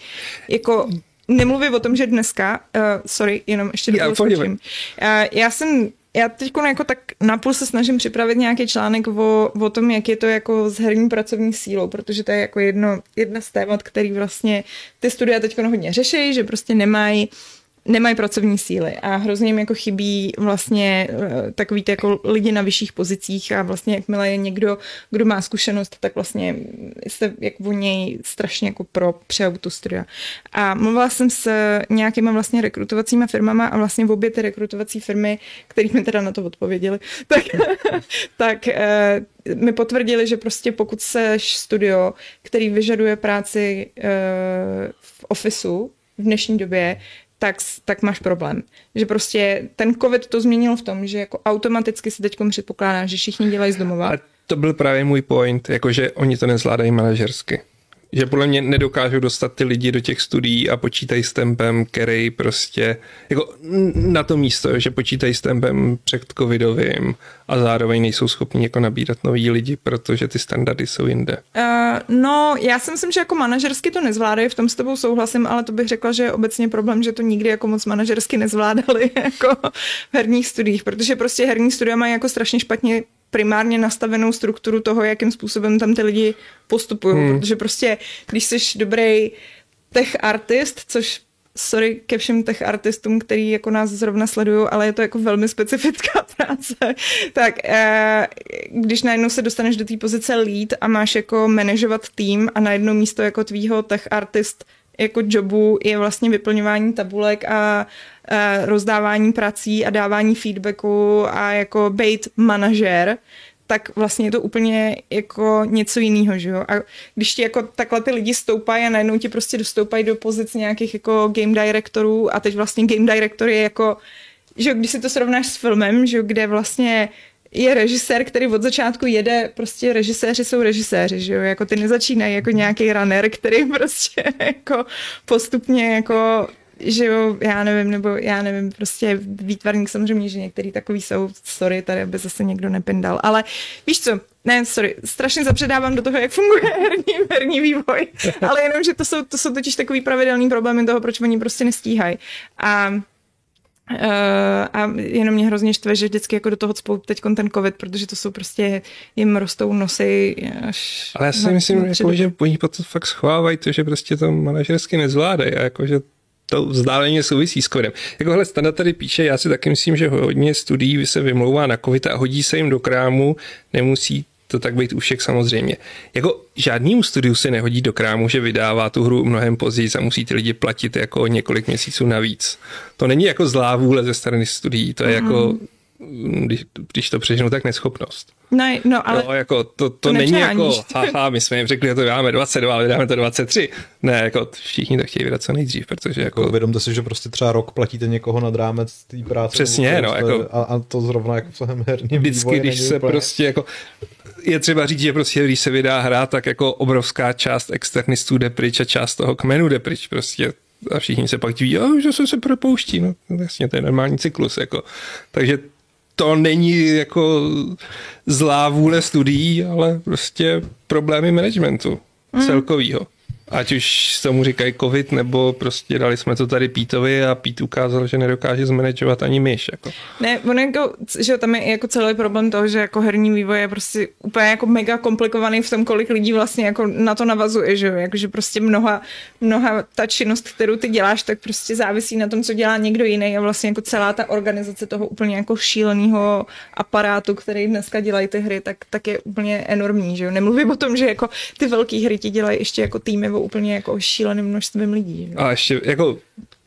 jako nemluvím o tom, že dneska, uh, sorry, jenom ještě toho uh, Já jsem já teď jako tak napůl se snažím připravit nějaký článek o, o tom, jak je to jako s herní pracovní sílou, protože to je jako jedno, jedna z témat, který vlastně ty studia teď hodně řeší, že prostě nemají nemají pracovní síly a hrozně jim jako chybí vlastně eh, takový ty jako lidi na vyšších pozicích a vlastně jakmile je někdo, kdo má zkušenost, tak vlastně se jak o něj strašně jako pro studia. A mluvila jsem s nějakýma vlastně rekrutovacíma firmama a vlastně v obě ty rekrutovací firmy, které mi teda na to odpověděli, tak, tak eh, mi potvrdili, že prostě pokud seš studio, který vyžaduje práci eh, v ofisu v dnešní době, tak, tak máš problém. Že prostě ten covid to změnil v tom, že jako automaticky se teď předpokládá, že všichni dělají z domova. A to byl právě můj point, jakože oni to nezvládají manažersky že podle mě nedokážou dostat ty lidi do těch studií a počítají s tempem, který prostě, jako na to místo, že počítají s tempem před covidovým a zároveň nejsou schopni jako nabírat nový lidi, protože ty standardy jsou jinde. Uh, no, já si myslím, že jako manažersky to nezvládají, v tom s tebou souhlasím, ale to bych řekla, že je obecně problém, že to nikdy jako moc manažersky nezvládali jako v herních studiích, protože prostě herní studia mají jako strašně špatně primárně nastavenou strukturu toho, jakým způsobem tam ty lidi postupují, hmm. protože prostě, když jsi dobrý tech artist, což sorry ke všem tech artistům, který jako nás zrovna sledují, ale je to jako velmi specifická práce, tak eh, když najednou se dostaneš do té pozice lead a máš jako manažovat tým a na jedno místo jako tvýho tech artist jako jobu je vlastně vyplňování tabulek a rozdávání prací a dávání feedbacku a jako být manažer, tak vlastně je to úplně jako něco jiného, že jo? A když ti jako takhle ty lidi stoupají a najednou ti prostě dostoupají do pozic nějakých jako game directorů a teď vlastně game director je jako, že jo, když si to srovnáš s filmem, že jo, kde vlastně je režisér, který od začátku jede, prostě režiséři jsou režiséři, že jo, jako ty nezačínají jako nějaký runner, který prostě jako postupně jako že jo, já nevím, nebo já nevím, prostě výtvarník samozřejmě, že některý takový jsou, sorry, tady aby zase někdo nepindal, ale víš co, ne, sorry, strašně zapředávám do toho, jak funguje herní, herní vývoj, ale jenom, že to jsou, to jsou totiž takový pravidelný problémy toho, proč oni prostě nestíhají. A Uh, a jenom mě hrozně štve, že vždycky jako do toho cpou teď ten covid, protože to jsou prostě, jim rostou nosy až Ale já si na, myslím, na jako, že oni potom fakt schovávají to, že prostě to manažersky nezvládají a jako, že to vzdáleně souvisí s covidem. Jakohle Standa tady píše, já si taky myslím, že hodně studií se vymlouvá na covid a hodí se jim do krámu, nemusí to tak být u všech samozřejmě. Jako žádný studiu se nehodí do krámu, že vydává tu hru mnohem později a musí ty lidi platit jako několik měsíců navíc. To není jako zlá vůle ze strany studií, to je mm. jako když, když to přeženu, tak neschopnost. No, no ale jo, jako to, to, to není jako, haha, my jsme jim řekli, že to dáme 22, ale dáme to 23. Ne, jako všichni to chtějí vydat co nejdřív, protože jako... Uvědomte si, že prostě třeba rok platíte někoho nad rámec té práce. Přesně, no, jako... A, a, to zrovna jako v tom herním Vždycky, když se úplně... prostě jako je třeba říct, že prostě, když se vydá hra, tak jako obrovská část externistů jde pryč a část toho kmenu jde pryč. Prostě a všichni se pak diví, že se se propouští. No, jasně, to je normální cyklus. Jako. Takže to není jako zlá vůle studií, ale prostě problémy managementu mm. celkovýho. Ať už tomu říkají covid, nebo prostě dali jsme to tady Pítovi a Pít ukázal, že nedokáže zmanagovat ani myš. Jako. Ne, on jako, že tam je jako celý problém toho, že jako herní vývoj je prostě úplně jako mega komplikovaný v tom, kolik lidí vlastně jako na to navazuje, že jo, jakože prostě mnoha, mnoha ta činnost, kterou ty děláš, tak prostě závisí na tom, co dělá někdo jiný a vlastně jako celá ta organizace toho úplně jako šíleného aparátu, který dneska dělají ty hry, tak, tak je úplně enormní, že jo. Nemluvím o tom, že jako ty velké hry ti dělají ještě jako týmy o úplně jako šíleným množstvím lidí. Že? A ještě jako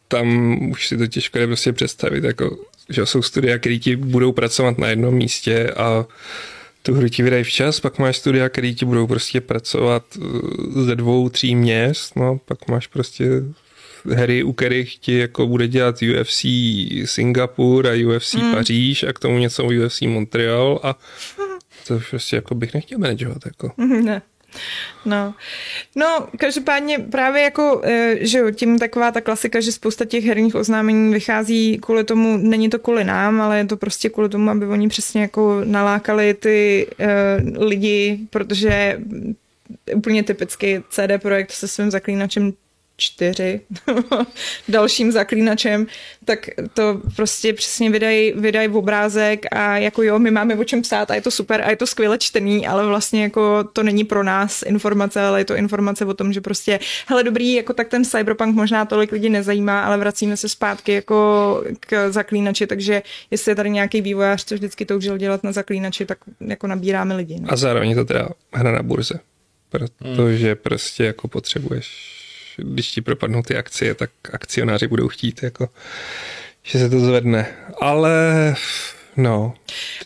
tam už si to těžko je prostě představit, jako, že jsou studia, které ti budou pracovat na jednom místě a tu hru ti vydají včas, pak máš studia, které ti budou prostě pracovat eh, ze dvou, tří měst, no, pak máš prostě hry, u kterých ti jako bude dělat UFC Singapur a UFC hmm. Paříž a k tomu něco UFC Montreal a to prostě jako bych nechtěl manažovat. Jako. Ne. No. no, každopádně právě jako, eh, že jo, tím taková ta klasika, že spousta těch herních oznámení vychází kvůli tomu, není to kvůli nám, ale je to prostě kvůli tomu, aby oni přesně jako nalákali ty uh, lidi, protože úplně typicky CD Projekt se svým zaklínačem čtyři dalším zaklínačem, tak to prostě přesně vydají vydaj obrázek a jako jo, my máme o čem psát a je to super a je to skvěle čtený, ale vlastně jako to není pro nás informace, ale je to informace o tom, že prostě, hele dobrý, jako tak ten cyberpunk možná tolik lidí nezajímá, ale vracíme se zpátky jako k zaklínači, takže jestli je tady nějaký vývojář, co vždycky toužil dělat na zaklínači, tak jako nabíráme lidi. No. A zároveň to teda hra na burze, protože hmm. prostě jako potřebuješ když ti propadnou ty akcie, tak akcionáři budou chtít, jako, že se to zvedne. Ale No.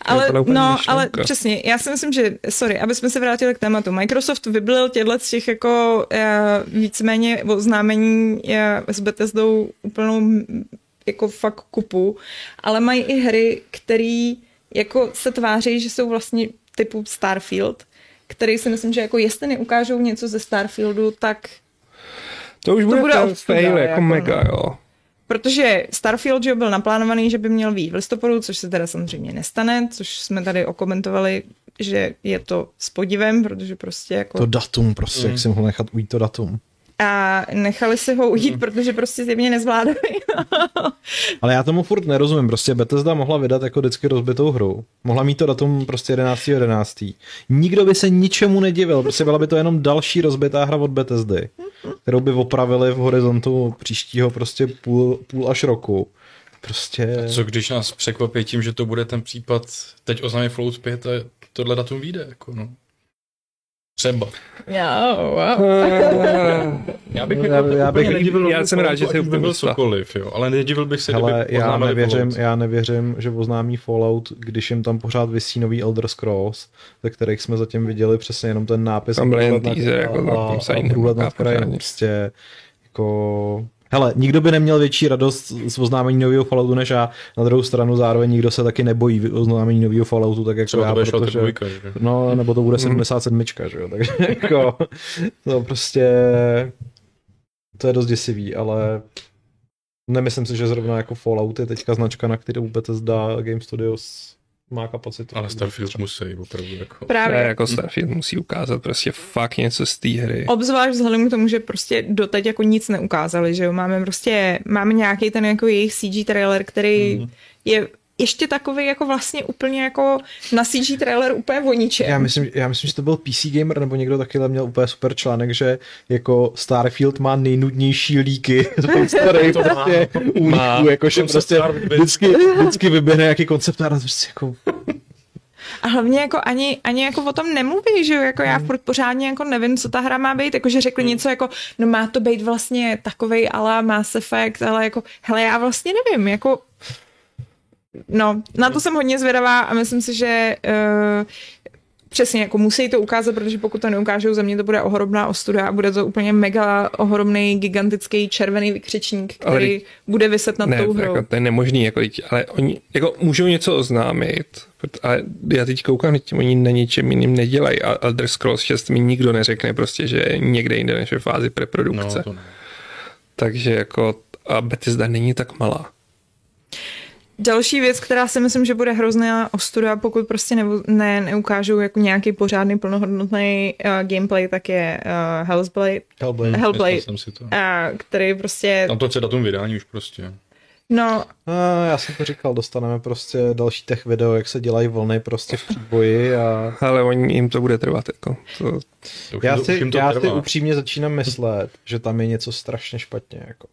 Ale, no, ale přesně, já si myslím, že, sorry, aby jsme se vrátili k tématu, Microsoft vyblil těchto z těch jako uh, víceméně oznámení uh, s Bethesdou úplnou jako fakt kupu, ale mají i hry, které jako se tváří, že jsou vlastně typu Starfield, který si myslím, že jako jestli neukážou něco ze Starfieldu, tak to už to bude, bude fail jako, jako mega, jo. Protože Starfield že byl naplánovaný, že by měl být v listopadu, což se teda samozřejmě nestane, což jsme tady okomentovali, že je to s podivem, protože prostě jako... To datum prostě, mm. jak si mohl nechat ujít to datum a nechali si ho ujít, mm. protože prostě zjevně nezvládají. Ale já tomu furt nerozumím, prostě Bethesda mohla vydat jako vždycky rozbitou hru. Mohla mít to datum prostě 11. 11. Nikdo by se ničemu nedivil, prostě byla by to jenom další rozbitá hra od Bethesdy, kterou by opravili v horizontu příštího prostě půl, půl až roku. Prostě... A co když nás překvapí tím, že to bude ten případ, teď oznámí Fallout 5 a tohle datum vyjde, jako no. Třeba. Já, wow. já bych, já, já, bych nedivil, já jsem rád, že jsi byl cokoliv, jo, ale nedivil bych se, Hele, já nevěřím, já nevěřím, že oznámí Fallout, když jim tam pořád vysí nový Elder Scrolls, ze kterých jsme zatím viděli přesně jenom ten nápis. Tam byl jen teaser, jako a, a, a průhled nad krajem, prostě jako Hele, nikdo by neměl větší radost z oznámení nového Falloutu než já. Na druhou stranu zároveň nikdo se taky nebojí oznámení nového Falloutu, tak jako Třeba já, to protože, dvojka, že? No, nebo to bude 77, že jo, takže jako, to prostě, to je dost děsivý, ale nemyslím si, že zrovna jako Fallout je teďka značka, na kterou Bethesda Game Studios má kapacitu. Ale Starfield musí opravdu jako... Právě. jako Starfield musí ukázat prostě fakt něco z té hry. Obzvlášť vzhledem k tomu, že prostě doteď jako nic neukázali, že jo, máme prostě, máme nějaký ten jako jejich CG trailer, který mm. je ještě takový jako vlastně úplně jako na CG trailer úplně o ničem. Já myslím, já myslím, že to byl PC Gamer nebo někdo taky měl úplně super článek, že jako Starfield má nejnudnější líky. Z starých prostě úniků, jako že prostě vždycky, vždycky vyběhne nějaký koncept a prostě jako a hlavně jako ani, ani jako o tom nemluví, že jo, jako já furt pořádně jako nevím, co ta hra má být, jakože řekli hmm. něco jako, no má to být vlastně takovej ala Mass Effect, ale jako, hele, já vlastně nevím, jako no, na to jsem hodně zvědavá a myslím si, že uh, Přesně, jako musí to ukázat, protože pokud to neukážou, za mě to bude ohromná ostuda a bude to úplně mega ohromný, gigantický červený vykřičník, který ale, bude vyset nad ne, tou hrou. Jako, to je nemožný, jako, ale oni jako, můžou něco oznámit, ale já teď koukám, že oni na ničem jiným nedělají a Elder Scrolls 6 mi nikdo neřekne prostě, že je někde jinde než ve fázi preprodukce. No, Takže jako a Bethesda není tak malá. Další věc, která si myslím, že bude hrozná ostuda, pokud prostě ne, ne, neukážou jako nějaký pořádný plnohodnotný uh, gameplay, tak je uh, Hellblade. Hellblade. Hellblade, Jsem si to. uh, který prostě... Tam to je datum vydání už prostě. No, A já jsem to říkal, dostaneme prostě další tech video, jak se dělají vlny prostě v příboji a Ale oni, jim to bude trvat. Jako. To, já si, to já si upřímně začínám myslet, že tam je něco strašně špatně. Jako.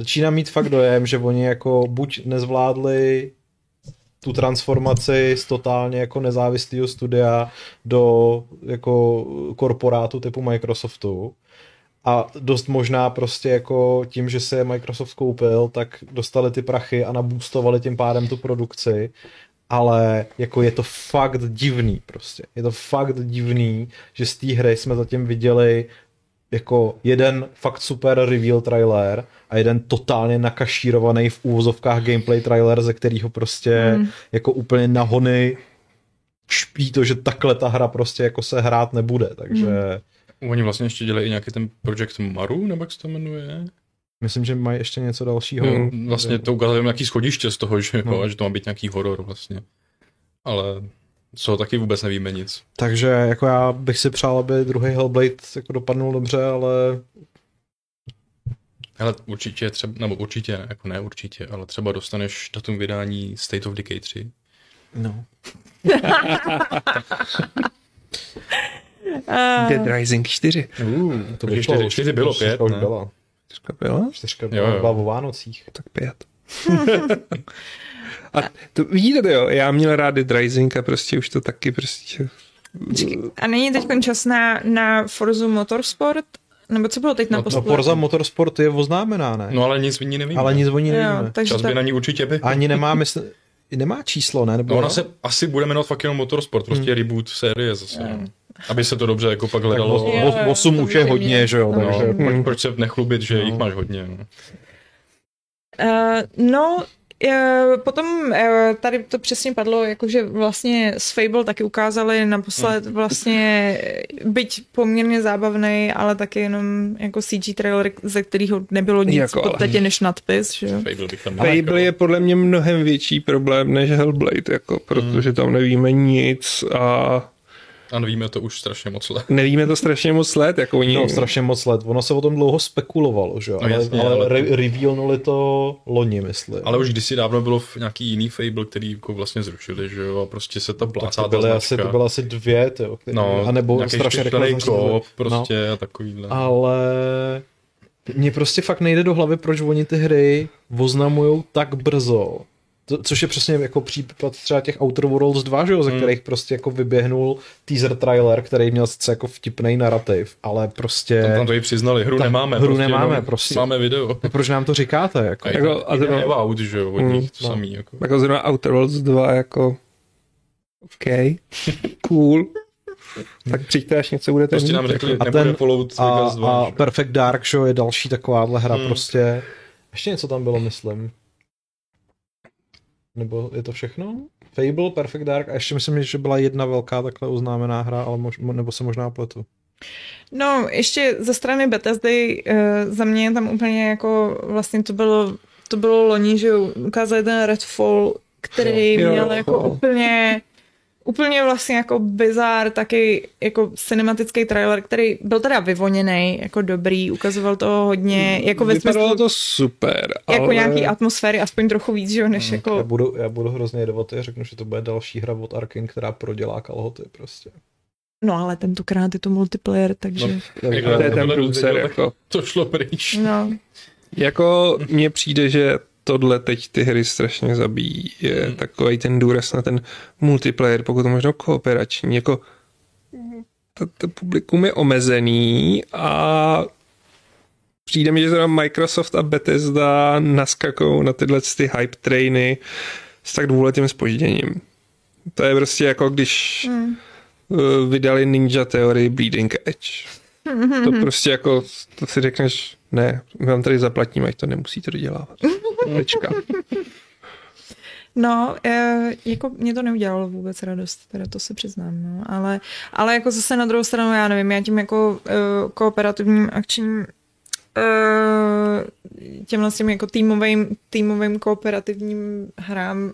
Začínám mít fakt dojem, že oni jako buď nezvládli tu transformaci z totálně jako nezávislého studia do jako korporátu typu Microsoftu a dost možná prostě jako tím, že se Microsoft koupil, tak dostali ty prachy a nabůstovali tím pádem tu produkci ale jako je to fakt divný prostě. Je to fakt divný, že z té hry jsme zatím viděli jako jeden fakt super reveal trailer a jeden totálně nakašírovaný v úvozovkách gameplay trailer, ze kterého prostě mm. jako úplně nahony špí to, že takhle ta hra prostě jako se hrát nebude, takže mm. Oni vlastně ještě dělají i nějaký ten Project Maru, nebo jak se to jmenuje? myslím, že mají ještě něco dalšího. Mm, Vlastně to ukázali jenom nějaký schodiště z toho, že, No. no. že to má být nějaký horor vlastně. Ale co taky vůbec nevíme nic. Takže jako já bych si přál, aby druhý Hellblade jako dopadnul dobře, ale Ale určitě třeba, nebo určitě, ne, jako ne určitě, ale třeba dostaneš datum vydání State of Decay 3. no. Dead Rising 4. Uh, To čtyři, už, čtyři bylo, čtyřka pět, už ne? byla. Čtyřka byla? Čtyřka Jo, byla, jo. byla o Vánocích. Tak pět. a to vidíte to jo, já měl rád Dead Rising a prostě už to taky prostě... a není teď čas na, na Forza Motorsport? Nebo co bylo teď na No, No no, Forza Motorsport je oznámená, ne? No ale nic o ní nevíme. Ale nic o ní Jo, nevíme. takže Čas by tak, na ní určitě byl. Ani nemá, mysl... nemá číslo, ne? Nebo No ona jo? se asi bude jmenovat fakt jenom Motorsport, prostě reboot série zase. No. Aby se to dobře jako pak tak hledalo. os, Jo, os, jo, osm to už je by hodně, mě- že jo? no. Takže No, Hmm. proč, proč se nechlubit, že No. jich máš hodně. No. Uh, no, potom uh, tady to přesně padlo, jakože vlastně s Fable taky ukázali naposled Hmm. vlastně, eh, byť poměrně zábavný, ale taky jenom jako CG trailer, ze kterého nebylo nic Jako, v podstatě než nadpis, že jo. Fable Fable je podle mě mnohem větší problém než Hellblade, jako, protože tam nevíme nic a A nevíme to už strašně moc let. nevíme to strašně moc let, jako oni... No, strašně moc let. Ono se o tom dlouho spekulovalo, že jo? No, ale, jasně, ale, ale- re- revealnuli to loni, myslím. Ale už kdysi dávno bylo v nějaký jiný Fable, který jako vlastně zrušili, že jo, a prostě se ta tak plácá to ta byly, asi, to byly asi dvě, tyjo, který, No, a nebo nějaký strašně rychle koop prostě a takovýhle. No, ale mně prostě fakt nejde do hlavy, proč oni ty hry oznamujou tak brzo. To, což je přesně jako případ třeba těch Outer Worlds 2, že jo, ze Hmm. kterých prostě jako vyběhnul teaser trailer, který měl sice jako vtipný narrativ, ale prostě... Tam, tam to i přiznali, hru nemáme. hru prostě, nemáme, jenom prostě. Máme video. Proč nám to říkáte? Jako? A Jako- jako, a a zrovna- to out, že jo, od Mm, nich to no. samý. Jako. Jako zrovna Outer Worlds 2, jako OK, cool. tak přijďte, až něco budete Prostě mít, nám jako- řekli, A nebude ten- Fallout A, Vegas 2. a. Perfect Dark, jo, je další takováhle hra Hmm. prostě. Ještě něco tam bylo, myslím. Nebo je to všechno? Fable, Perfect Dark a ještě myslím, že byla jedna velká takhle oznámená hra, ale mož, mo- nebo se možná pletu. No, ještě ze strany Bethesdy uh, za mě tam úplně jako vlastně to bylo, to bylo loni, že jo, ukázali ten Redfall, který Jo. měl jako úplně úplně vlastně jako bizár, taky jako cinematický trailer, který byl teda vyvoněný, jako dobrý, ukazoval to hodně, jako ve Vypadalo smyslu, to super, jako ale... nějaký atmosféry, aspoň trochu víc, že jo, než Hmm, Já jako, budu, já budu hrozně jedovatý a řeknu, že to bude další hra od Arkane, která prodělá kalhoty prostě. no ale tentokrát je to multiplayer, takže, No, Takže, To je ten dozvěděl, jako... To šlo pryč. no, Jako mně přijde, že tohle teď ty hry strašně zabíjí. Je Hmm. takový ten důraz na ten multiplayer, pokud to možno kooperační. Jako to, to publikum je omezený a přijde mi, že teda Microsoft a Bethesda naskakou na tyhle ty hype trainy s tak dvouletým spožděním. To je prostě jako když mm. uh, vydali Ninja Theory Bleeding Edge. To prostě jako, to si řekneš, ne, my vám tady zaplatíme, ať to nemusíte dodělávat. Tečka. No, e, jako mě to neudělalo vůbec radost, teda to se přiznám, no, ale, ale jako zase na druhou stranu, já nevím, já tím jako e, kooperativním akčním uh, těmhle těm jako týmovým, týmovým kooperativním hrám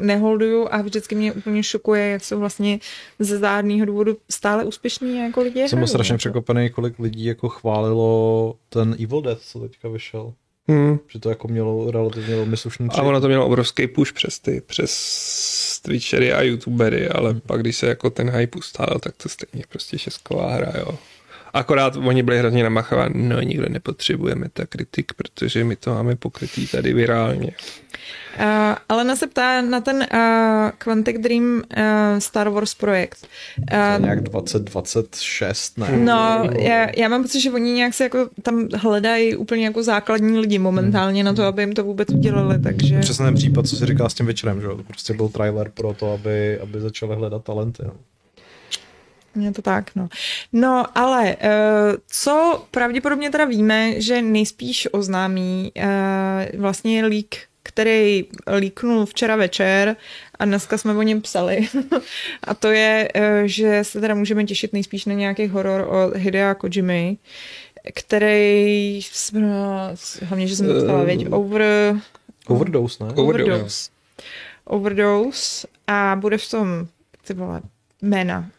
neholduju a vždycky mě úplně šokuje, jak jsou vlastně ze zádného důvodu stále úspěšní jako lidi. Jsem hrají, strašně jako. překvapený, kolik lidí jako chválilo ten Evil Dead, co teďka vyšel. Hmm. Že to jako mělo relativně velmi slušný A ono to mělo obrovský push přes ty, přes Twitchery a YouTubery, ale pak když se jako ten hype ustál, tak to stejně prostě šestková hra, jo. Akorát oni byli hrozně namachovaní, no nikdo nepotřebujeme ta kritik, protože my to máme pokrytý tady virálně. Uh, Alena se ptá na ten uh, Quantic Dream uh, Star Wars projekt. Uh, nějak 2026, ne? No, já, já mám pocit, že oni nějak se jako tam hledají úplně jako základní lidi momentálně na to, aby jim to vůbec udělali, takže... Přesně ten případ, co si říká s tím večerem, že jo? To prostě byl trailer pro to, aby, aby začali hledat talenty, no. Je to tak, no. No, ale uh, co pravděpodobně teda víme, že nejspíš oznámí uh, vlastně leak, který líknul včera večer a dneska jsme o něm psali. a to je, uh, že se teda můžeme těšit nejspíš na nějaký horor o Hidea Kojimy, který, hlavně, že jsem to ptala, věď, over... Overdose, ne? Overdose. Overdose. A bude v tom, ty vole, jména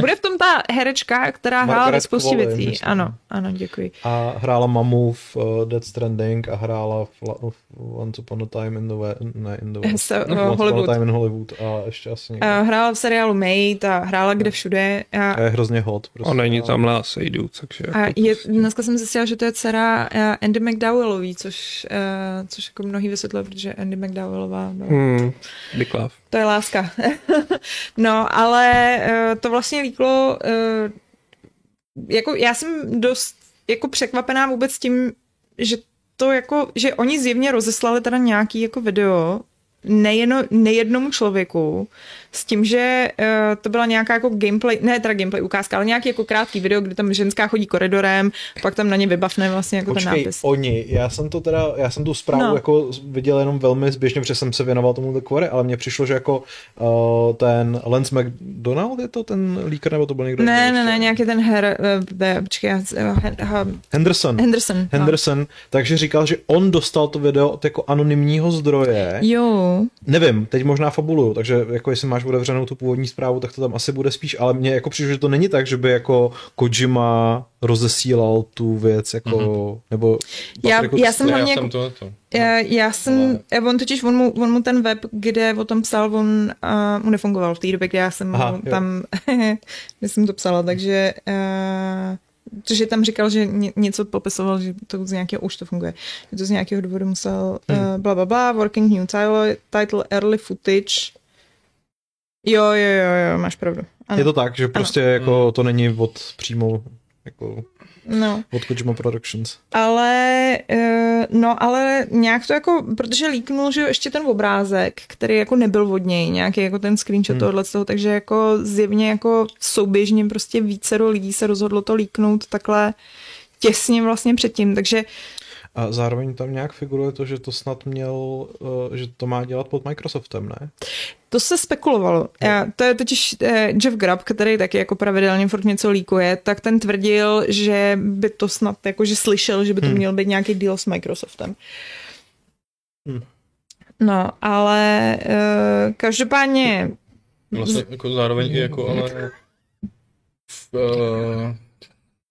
bude v tom ta herečka, která hrála ve spoustě věcí. Ano, ano, děkuji. A hrála mamu v uh, Dead Stranding a hrála v, v Once Upon a Time in the West, ne, in the West, so, no, Once Hollywood. Upon a Time in Hollywood a ještě asi někde. Uh, hrála v seriálu Mate a hrála kde všude. A, a je hrozně hot. Prostě. A není tam Lás Seydoux, takže... A je, dneska jsem zjistila, že to je dcera uh, Andy McDowellový, což, uh, což jako mnohý vysvětluje, protože Andy McDowellová... No, hmm, big love. To je láska. no, ale uh, to vlastně líklo, uh, jako já jsem dost jako překvapená vůbec tím, že to jako, že oni zjevně rozeslali teda nějaký jako video nejeno, nejednomu člověku s tím, že uh, to byla nějaká jako gameplay, ne teda gameplay ukázka, ale nějaký jako krátký video, kdy tam ženská chodí koridorem, pak tam na ně vybavne vlastně jako Počkej, ten nápis. oni, já jsem to teda, já jsem tu zprávu no. jako viděl jenom velmi zběžně, protože jsem se věnoval tomu kvore, ale mně přišlo, že jako uh, ten Lance McDonald je to ten líker, nebo to byl někdo? Ne, ne, ne, nějaký ten her, uh, počkej, uh, Henderson. Henderson. Henderson, no. takže říkal, že on dostal to video od jako anonymního zdroje. Jo. Nevím, teď možná fabuluju, takže jako jestli máš otevřenou tu původní zprávu, tak to tam asi bude spíš, ale mně jako přišlo, že to není tak, že by jako Kojima rozesílal tu věc, jako, mm-hmm. nebo... Já, jako, já jsem hlavně... Já jsem to, to. Já, já jsem, ale... on totiž, on mu, on mu ten web, kde o tom psal, on uh, mu nefungoval v té době, kdy já jsem Aha, mu tam, kde jsem to psala, takže uh, Což tam říkal, že něco popisoval, že to z nějakého už to funguje. Že to z nějakého důvodu musel hmm. uh, bla, bla, bla, working new title, title early footage. Jo, jo, jo, jo, máš pravdu. Ano. Je to tak, že prostě ano. jako to není od přímo jako no. od Kojima Productions. Ale, no ale nějak to jako, protože líknul, že ještě ten obrázek, který jako nebyl od něj, nějaký jako ten screenshot hmm. tohohle z toho, takže jako zjevně jako souběžně prostě více lidí se rozhodlo to líknout takhle těsně vlastně předtím, takže a zároveň tam nějak figuruje to, že to snad měl, že to má dělat pod Microsoftem, ne? To se spekulovalo. Já, to je totiž eh, Jeff Grubb, který taky jako pravidelně furt něco líkuje, tak ten tvrdil, že by to snad, jako že slyšel, že by to hmm. měl být nějaký deal s Microsoftem. Hmm. No, ale uh, každopádně... Vlastně jako zároveň i jako, ale v, uh,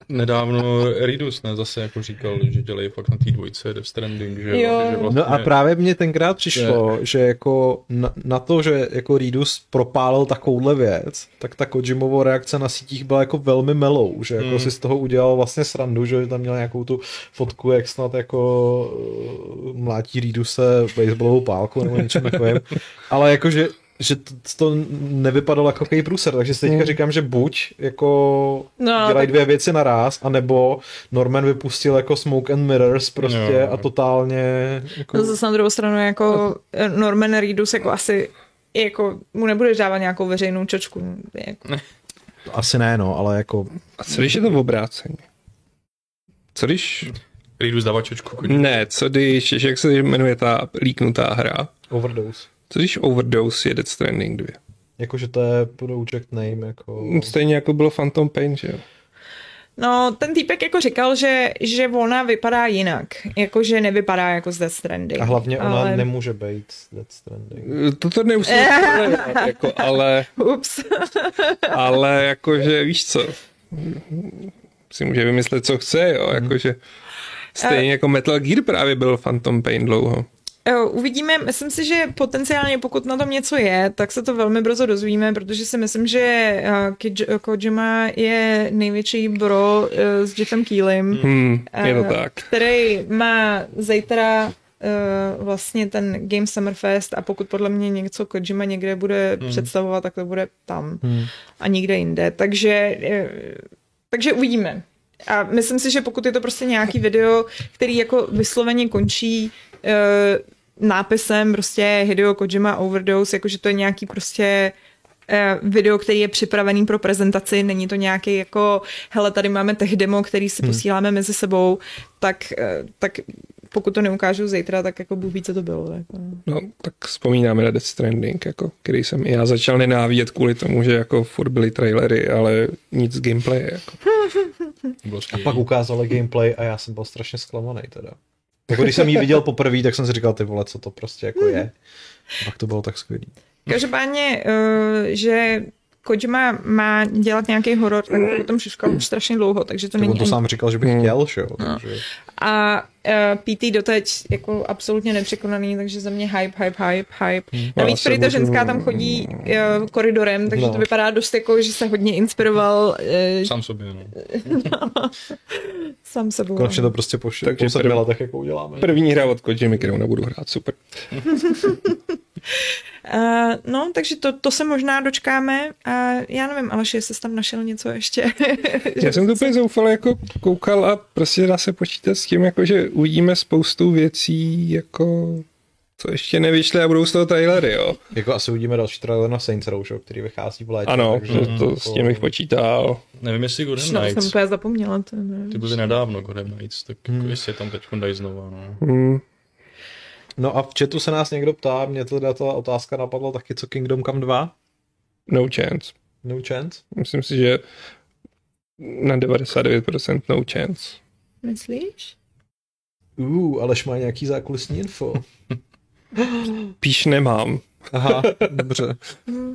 nedávno Eridus, ne, zase jako říkal, že dělají fakt na té dvojce Death Stranding, že, jo. že vlastně... No a právě mně tenkrát přišlo, je. že jako na, na, to, že jako Ridus propálil takovouhle věc, tak ta Kojimovo reakce na sítích byla jako velmi melou, že jako hmm. si z toho udělal vlastně srandu, že tam měl nějakou tu fotku, jak snad jako uh, mlátí Riduse baseballovou pálku nebo něčem takovým, ale jakože že to, to nevypadalo jako takový průser, takže si teďka mm. říkám, že buď jako no, dělají tak... dvě věci naraz, anebo Norman vypustil jako Smoke and Mirrors prostě no. a totálně jako... No zase na druhou stranu jako Norman Reedus jako asi jako mu nebude dávat nějakou veřejnou čočku. Jako. Asi ne, no, ale jako... A co když je to v obrácení? Co když... Reedus dává čočku? Ne, co když, jak se jmenuje ta líknutá hra? Overdose. Co když Overdose je Death Stranding 2? Jakože to je project name, jako... Stejně jako bylo Phantom Pain, že jo? No, ten týpek jako říkal, že, že ona vypadá jinak. Jako, že nevypadá jako z Death Stranding. A hlavně ona ale... nemůže být Death Stranding. Toto nemusím jako, ale... Ups. ale jakože, víš co, si může vymyslet, co chce, jo, jakože stejně jako Metal Gear právě byl Phantom Pain dlouho. Uvidíme, myslím si, že potenciálně pokud na tom něco je, tak se to velmi brzo dozvíme, protože si myslím, že Kojima je největší bro s Jeffem Keelem, hmm, je to tak. který má zítra vlastně ten Game Summer Fest a pokud podle mě něco Kojima někde bude hmm. představovat, tak to bude tam hmm. a nikde jinde. Takže, takže uvidíme. A myslím si, že pokud je to prostě nějaký video, který jako vysloveně končí nápisem prostě Hideo Kojima Overdose, jakože to je nějaký prostě video, který je připravený pro prezentaci, není to nějaký jako, hele, tady máme tech demo, který si hmm. posíláme mezi sebou, tak, tak pokud to neukážu zítra, tak jako Bůh ví, co to bylo. Jako. No, tak vzpomínáme na Death Stranding, jako, který jsem i já začal nenávidět kvůli tomu, že jako furt byly trailery, ale nic z gameplay. Jako. a pak ukázali gameplay a já jsem byl strašně zklamaný teda. Jako když jsem ji viděl poprvé, tak jsem si říkal, ty vole, co to prostě jako je. A pak to bylo tak skvělý. Každopádně, uh, že Kojima má dělat nějaký horor, tak o tom šuškal už strašně dlouho, takže to tak není... On to sám říkal, že bych hmm. chtěl, že jo. No. A uh, PT doteď jako absolutně nepřekonaný, takže za mě hype, hype, hype, hype. Hmm. Navíc prý ta ženská tam chodí uh, koridorem, takže no. to vypadá dost jako, že se hodně inspiroval. Uh, sám sobě, no. no. Sám sebou. Konečně to prostě po, takže po sedmi letech jako uděláme. První hra od Kojimy, kterou nebudu hrát, super. Uh, no, takže to, to se možná dočkáme a já nevím, ale jestli jsi tam našel něco ještě. já jsem to úplně zoufal, jako koukal a prostě dá se počítat s tím, jako, že uvidíme spoustu věcí, jako co ještě nevyšly a budou z toho trailery, jo. Jako asi uvidíme další trailer na Saints Row, šo, který vychází v létě. Ano, takže to, to jako... s tím bych počítal. Nevím, jestli Golden no, Knights. jsem úplně zapomněla. To, Ty byly nedávno Golden Knights, tak jako hmm. jestli je tam teď dají znova, no. Hmm. No a v chatu se nás někdo ptá, mě teda ta otázka napadla taky, co Kingdom Come 2? No chance. No chance? Myslím si, že na 99% no chance. Myslíš? Uh, alež má nějaký zákulisní info. Píš nemám. Aha, dobře.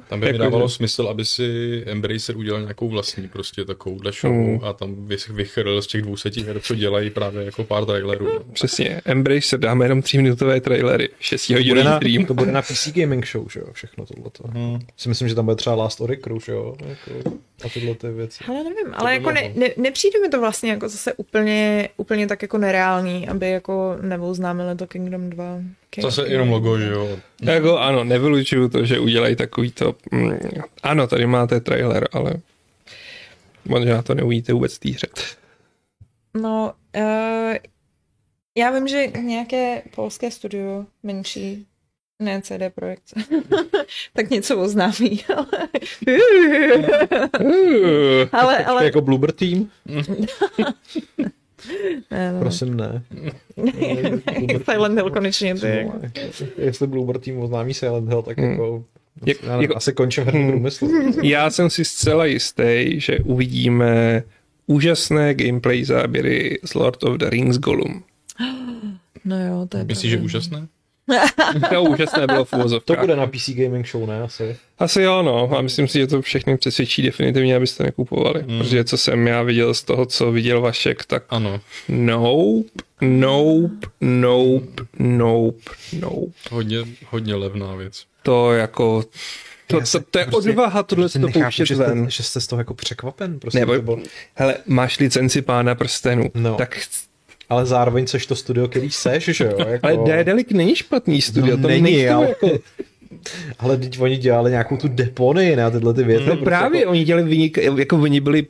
Tam by mi dávalo smysl, aby si Embracer udělal nějakou vlastní prostě takovouhle show mm. a tam vychrl z těch 200 her, co dělají právě jako pár trailerů. No. Přesně, Embracer dáme jenom 3 minutové trailery, 6 hodinový stream. To bude na PC Gaming Show, že jo, všechno tohleto. Hmm. Si myslím, že tam bude třeba Last Oricru, že jo, jako a tyhle ty věci. Ale nevím, ale jako ne, ne, nepřijde mi to vlastně jako zase úplně, úplně tak jako nereálný, aby jako neoznámili to Kingdom 2. King, Zase jenom logo, že jo. Jako ano, nevylučuju to, že udělají takový to, mm, ano, tady máte trailer, ale možná to neuvidíte vůbec té hře. No, uh, já vím, že nějaké polské studio menší ne CD Projekt. tak něco oznámí. ale, ale... Jako Bloober Team? Ne, no. Prosím, ne. Silent Hill konečně. Ty. Jestli Bloober Team oznámí Silent Hill, tak hmm. jako jak, já nevím, jako, asi končím herní průmysl. Já jsem si zcela jistý, že uvidíme úžasné gameplay záběry z Lord of the Rings Gollum. No jo, to je Myslíš, že úžasné? to úžasné bylo v uvozovkách. To bude na PC Gaming Show, ne? Asi. Asi jo, no. A myslím si, že to všechny přesvědčí definitivně, abyste nekupovali. Mm. Protože co jsem já viděl z toho, co viděl Vašek, tak ano. Nope, nope, nope, nope, nope. Hodně, hodně levná věc. To jako... To, to, to je prostě, odvaha tohle to pouštět že ven. Jste, že jste z toho jako překvapen. Prostě Nebo, bylo... hele, máš licenci pána prstenu, no. tak ale zároveň seš to studio, který seš, že jo? Jako... Ale Daedalic není špatný studio, no, to není, ale... Jako... ale teď oni dělali nějakou tu deponii na tyhle ty věci. No prostě právě, jako... oni dělali vynik, jako oni byli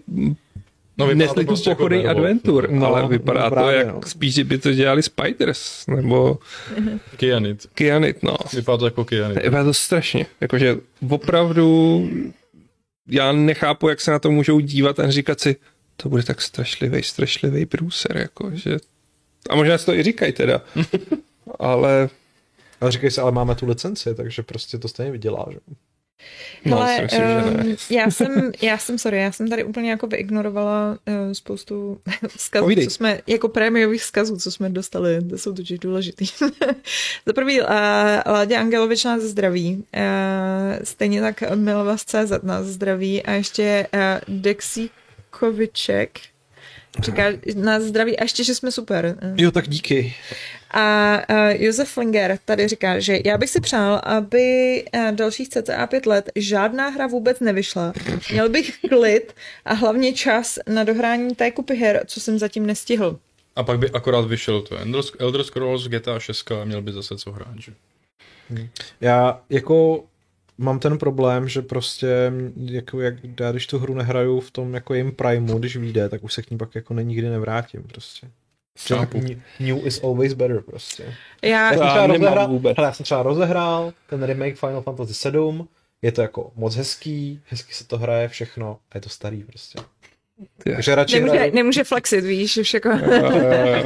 No, nesli tu prostě pochody jako adventur, no, ale vypadá no, právě, to jak no. spíš, by to dělali Spiders, nebo... Kyanit. Kyanit, no. Vypadá to jako Kyanit. Vypadá to strašně, jakože opravdu já nechápu, jak se na to můžou dívat a říkat si, to bude tak strašlivý, strašlivý průser, jako, že... A možná si to i říkají teda, ale... Ale říkají se, ale máme tu licenci, takže prostě to stejně vydělá, že? No, Hele, myslím, um, já jsem, já jsem, sorry, já jsem tady úplně jako vyignorovala uh, spoustu vzkazů, Povídej. co jsme, jako prémiových vzkazů, co jsme dostali, to jsou totiž důležitý. Za prvý, uh, Ládě Angelovič nás zdraví, uh, stejně tak Milovas CZ nás zdraví a ještě uh, Dexikoviček, Říká nás zdraví a ještě, že jsme super. Jo, tak díky. A uh, Josef Flinger tady říká, že já bych si přál, aby uh, dalších cca pět let žádná hra vůbec nevyšla. Měl bych klid a hlavně čas na dohrání té kupy her, co jsem zatím nestihl. A pak by akorát vyšel to Elder Scrolls GTA 6 a měl by zase co hrát, že? Já jako mám ten problém, že prostě jako jak já když tu hru nehraju v tom jako jim primeu, když vyjde, tak už se k ní pak jako nikdy nevrátím prostě. New, new is always better prostě. Já, já, jsem rozehrál, vůbec. Hele, já jsem třeba rozehrál ten remake Final Fantasy 7, je to jako moc hezký, hezky se to hraje, všechno a je to starý prostě. Takže radši nemůže, hraju... nemůže flexit, víš, už jako...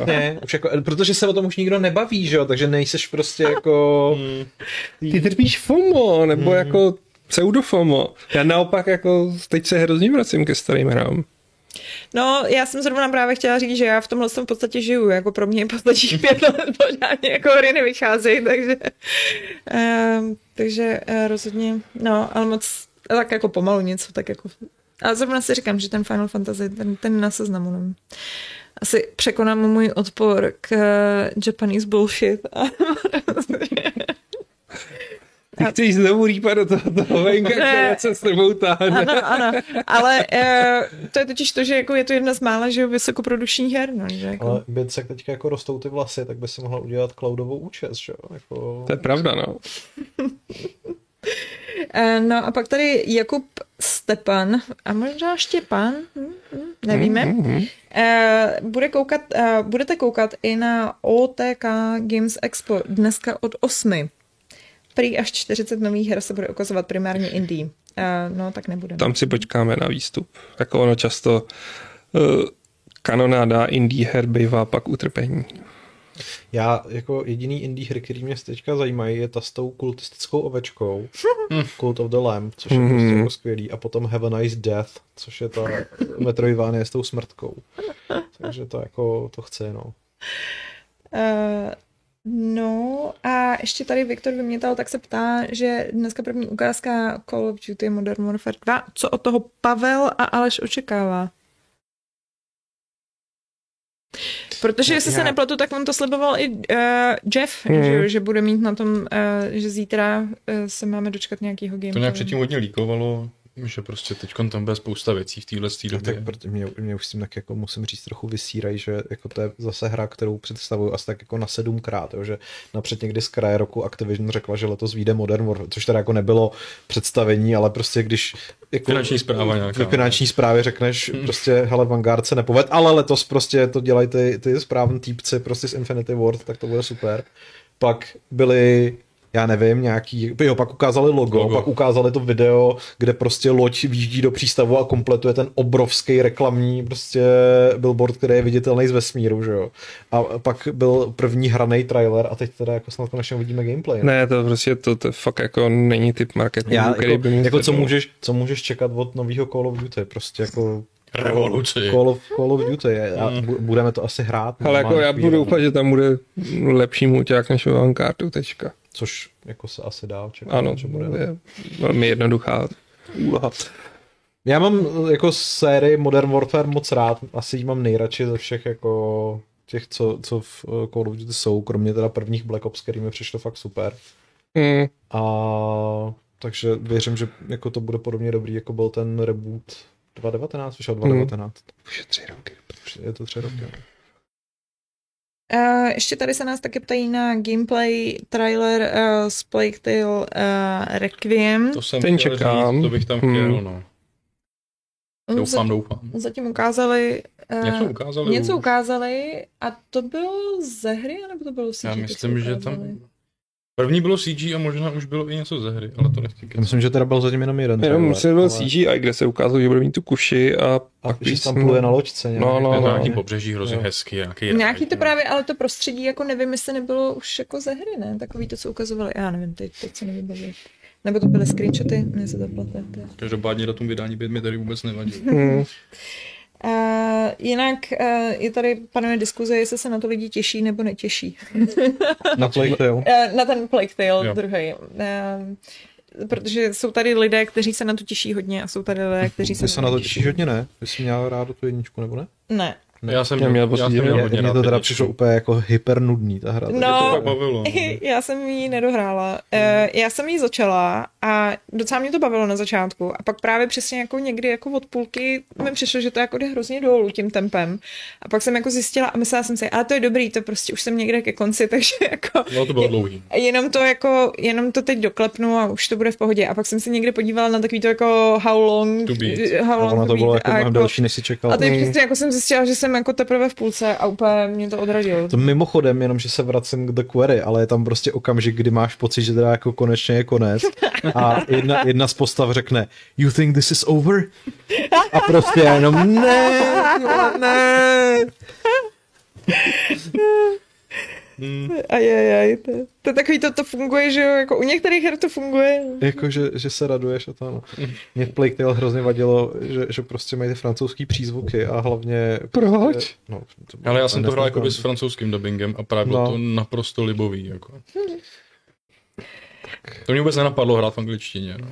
ne, už jako, protože se o tom už nikdo nebaví, že jo, takže nejseš prostě jako... Hmm. Ty trpíš FOMO, nebo hmm. jako pseudofomo. Já naopak jako teď se hrozně vracím ke starým hrám. No, já jsem zrovna právě chtěla říct, že já v tomhle jsem v podstatě žiju, jako pro mě podstatě pět let pořádně jako hry nevycházejí, takže, uh, takže uh, rozhodně, no, ale moc, tak jako pomalu něco, tak jako a zrovna si říkám, že ten Final Fantasy, ten, ten na seznamu nevím. Asi překonám můj odpor k uh, Japanese bullshit. Ty chceš znovu rýpat do toho, toho venka, které se s tebou táhne. Ano, ano, ale uh, to je totiž to, že jako je to jedna z mála, že vysokoprodukčních her. No, že jako... Ale by se teďka jako rostou ty vlasy, tak by si mohla udělat cloudovou účest, že jo? Jako... To je pravda, no. Eh, no a pak tady Jakub Stepan a možná Štěpan, hm, hm, nevíme, mm-hmm. bude koukat, budete koukat i na OTK Games Expo dneska od 8. Prý až 40 nových her se bude ukazovat primárně Indii. No, tak nebude. Tam si počkáme na výstup. Jako ono často kanonáda indie her bývá pak utrpení. Já jako jediný indie hry, který mě teďka zajímají, je ta s tou kultistickou ovečkou, Cult of the Lamb, což je prostě jako skvělý, a potom Have a Nice Death, což je ta Metroidvania s tou smrtkou. Takže to jako, to chce, no. Uh, no a ještě tady Viktor vymětal, tak se ptá, že dneska první ukázka Call of Duty Modern Warfare 2, co od toho Pavel a Aleš očekává? Protože jestli já... se nepletu, tak on to sliboval i uh, Jeff, mm. že, že bude mít na tom, uh, že zítra uh, se máme dočkat nějakého gameplayu. To nějak předtím hodně líkovalo, že prostě teď tam bude spousta věcí v téhle době. Tak mě, mě, už s tím tak jako musím říct trochu vysírají, že jako to je zase hra, kterou představuju asi tak jako na sedmkrát, jo, že napřed někdy z kraje roku Activision řekla, že letos vyjde Modern Warfare, což teda jako nebylo představení, ale prostě když jako finanční zpráva nějaká. finanční zprávě řekneš, hmm. prostě hele, Vanguard se nepoved, ale letos prostě to dělají ty, ty správní týpci prostě z Infinity Ward, tak to bude super. Pak byly já nevím, nějaký, jo, pak ukázali logo, logo, pak ukázali to video, kde prostě loď výjíždí do přístavu a kompletuje ten obrovský reklamní prostě billboard, který je viditelný z vesmíru, že jo. A pak byl první hraný trailer a teď teda jako snad konečně uvidíme gameplay. Ne, to prostě to, to fakt jako není typ marketingu, Já, který jako, by jako co můžeš, co můžeš čekat od nového Call of Duty, prostě jako Revoluci. Call of, Call of Duty a mm. budeme to asi hrát. Ale jako já budu doufat, že tam bude lepší mulťák než Vanguardu, tečka. Což jako se asi dá očekávat, ano, že bude. je velmi jednoduchá úloha. Já mám jako sérii Modern Warfare moc rád, asi ji mám nejradši ze všech jako těch, co, co v eh, Call of Duty jsou, kromě teda prvních Black Ops, který mi přišlo fakt super. Mm. A takže věřím, že jako to bude podobně dobrý, jako byl ten reboot 2019, vyšel 2019. Mm. Už je tři roky. Je to tři roky. Uh, ještě tady se nás taky ptají na gameplay trailer uh, z Plague Tale uh, Requiem. To jsem Ten čekám. Říct, to bych tam chtěl, hmm. no. Doufám, zatím, doufám. Zatím ukázali... Uh, něco ukázali. Něco ukázali a to bylo ze hry, nebo to bylo CG? Já myslím, že tam... První bylo CG a možná už bylo i něco ze hry, ale to nechci Já myslím, že teda byl zatím jenom jeden. Jenom musel byl ale... CG, a kde se ukázalo, že bude mít tu kuši a, a pak když tam pluje na loďce. Nějak. No, no, no, no. Nějaký pobřeží hrozně no. hezký. Nějaký, nějaký to právě, ale to prostředí, jako nevím, jestli nebylo už jako ze hry, ne? Takový to, co ukazovali, já nevím, teď, teď se nevím Nebo to byly screenshoty, mě se plete. Každopádně datum vydání by mi tady vůbec nevadí. Uh, jinak uh, je tady panuje diskuze, jestli se na to lidi těší nebo netěší. na Plague Tale. Uh, na ten Plague Tale druhý. Uh, protože jsou tady lidé, kteří se na to těší hodně a jsou tady lidé, kteří se, se na to těší hodně, ne? Ty jsi měl rád tu jedničku, nebo ne? Ne. Ne. Já jsem měl, jsem měl hodně Mně to teda přišlo úplně jako hypernudný ta hra. No, to bavilo. No. já jsem ji nedohrála. Uh, já jsem ji začala a docela mě to bavilo na začátku. A pak právě přesně jako někdy jako od půlky mi přišlo, že to jako jde hrozně dolů tím tempem. A pak jsem jako zjistila a myslela jsem si, ale to je dobrý, to prostě už jsem někde ke konci, takže jako... No to bylo dlouhý. Jenom to jako, jenom to teď doklepnu a už to bude v pohodě. A pak jsem se někdy podívala na takový to jako how long... To beat. How long no, to bylo jako, jako delší, než si čekal. A teď přesně jako jsem zjistila, že jsem jako teprve v půlce a úplně mě to odradilo. To mimochodem, jenom že se vracím k The Query, ale je tam prostě okamžik, kdy máš pocit, že teda jako konečně je konec a jedna, jedna z postav řekne You think this is over? A prostě jenom ne, ne. Hmm. Ajajaj, to, to takový to, to funguje, že jo, jako u některých her to funguje. Jako, že, že se raduješ a to ano. Mě v Plague Tale hrozně vadilo, že, že prostě mají ty francouzský přízvuky a hlavně... Proč? No, Ale já jsem to hrál jako s francouzským dubbingem a právě bylo no. to naprosto libový. Jako. To mě vůbec nenapadlo hrát v angličtině. No.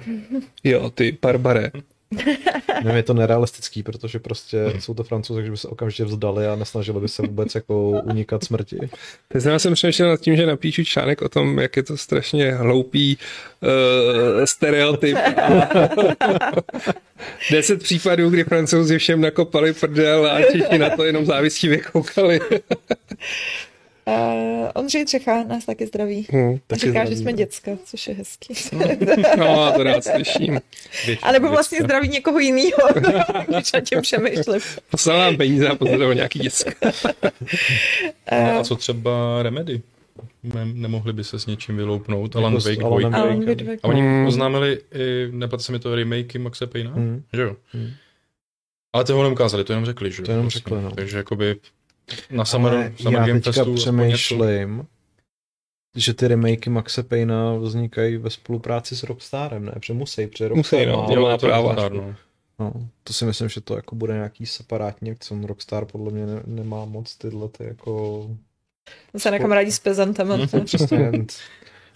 Jo, ty barbare. Nevím, je to nerealistický, protože prostě jsou to francouzi, že by se okamžitě vzdali a nesnažili by se vůbec jako unikat smrti. Teď jsem přemýšlel nad tím, že napíšu článek o tom, jak je to strašně hloupý uh, stereotyp. Deset případů, kdy francouzi všem nakopali prdel a Češi na to jenom závistivě koukali. Uh, Ondřej Třecha nás taky zdraví. Hmm, taky Říká, zdraví. že jsme děcka, což je hezký. no, to rád slyším. A nebo vlastně zdraví někoho jiného, když na tím přemýšlím. Poslal nám peníze a pozdravoval nějaký děcka. a co třeba Remedy? nemohli by se s něčím vyloupnout. Alan Wake 2. Alan Wake. A oni hmm. oznámili, neplatí se mi to remakey Maxe Payna, hmm. že jo? Hmm. Ale to ho neukázali, to jenom řekli, že jo? To jenom řekli, no. Takže jakoby na Summer, Ale Summer já Game teďka Festu přemýšlím, že ty remakey Maxe Payna vznikají ve spolupráci s Rockstarem, ne? Protože musí, protože Rockstar musí, no, má, má práva. Rockstar, no. No, to si myslím, že to jako bude nějaký separátní co Rockstar podle mě ne, nemá moc tyhle ty jako... To se nekamarádí s pezantem. Přesně.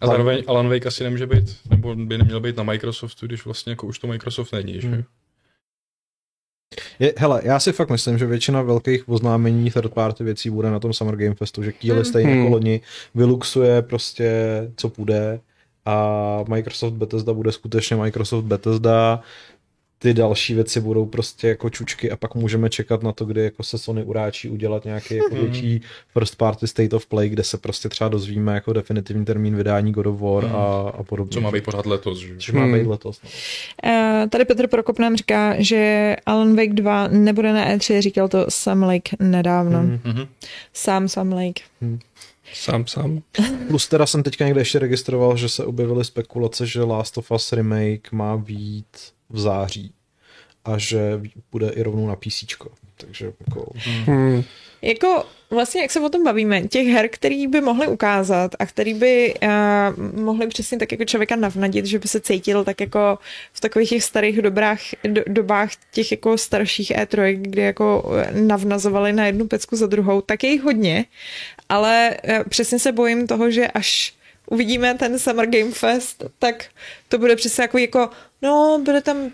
A zároveň Alan Wake asi nemůže být, nebo by neměl být na Microsoftu, když vlastně jako už to Microsoft není, že? Hmm. Je, hele, já si fakt myslím, že většina velkých oznámení third party věcí bude na tom Summer Game Festu, že Keely stejně hmm. jako loni vyluxuje prostě, co půjde a Microsoft Bethesda bude skutečně Microsoft Bethesda, ty další věci budou prostě jako čučky a pak můžeme čekat na to, kdy jako se Sony uráčí udělat nějaký jako hmm. větší first party state of play, kde se prostě třeba dozvíme jako definitivní termín vydání God of War hmm. a, a podobně. Co má být pořád letos, že? Což má být letos. No. Uh, tady Petr Prokop nám říká, že Alan Wake 2 nebude na E3, říkal to Sam Lake nedávno. Hmm. hmm Sám Sam Lake. Hmm. Sám, sám. Plus teda jsem teďka někde ještě registroval, že se objevily spekulace, že Last of Us remake má být v září a že bude i rovnou na PC. Takže jako... Hmm. Jako vlastně, jak se o tom bavíme, těch her, který by mohly ukázat a který by uh, mohly přesně tak jako člověka navnadit, že by se cítil tak jako v takových těch starých dobrách, do, dobách těch jako starších E3, kdy jako navnazovali na jednu pecku za druhou, tak je jich hodně, ale uh, přesně se bojím toho, že až uvidíme ten Summer Game Fest, tak to bude přesně jako, jako no, bude tam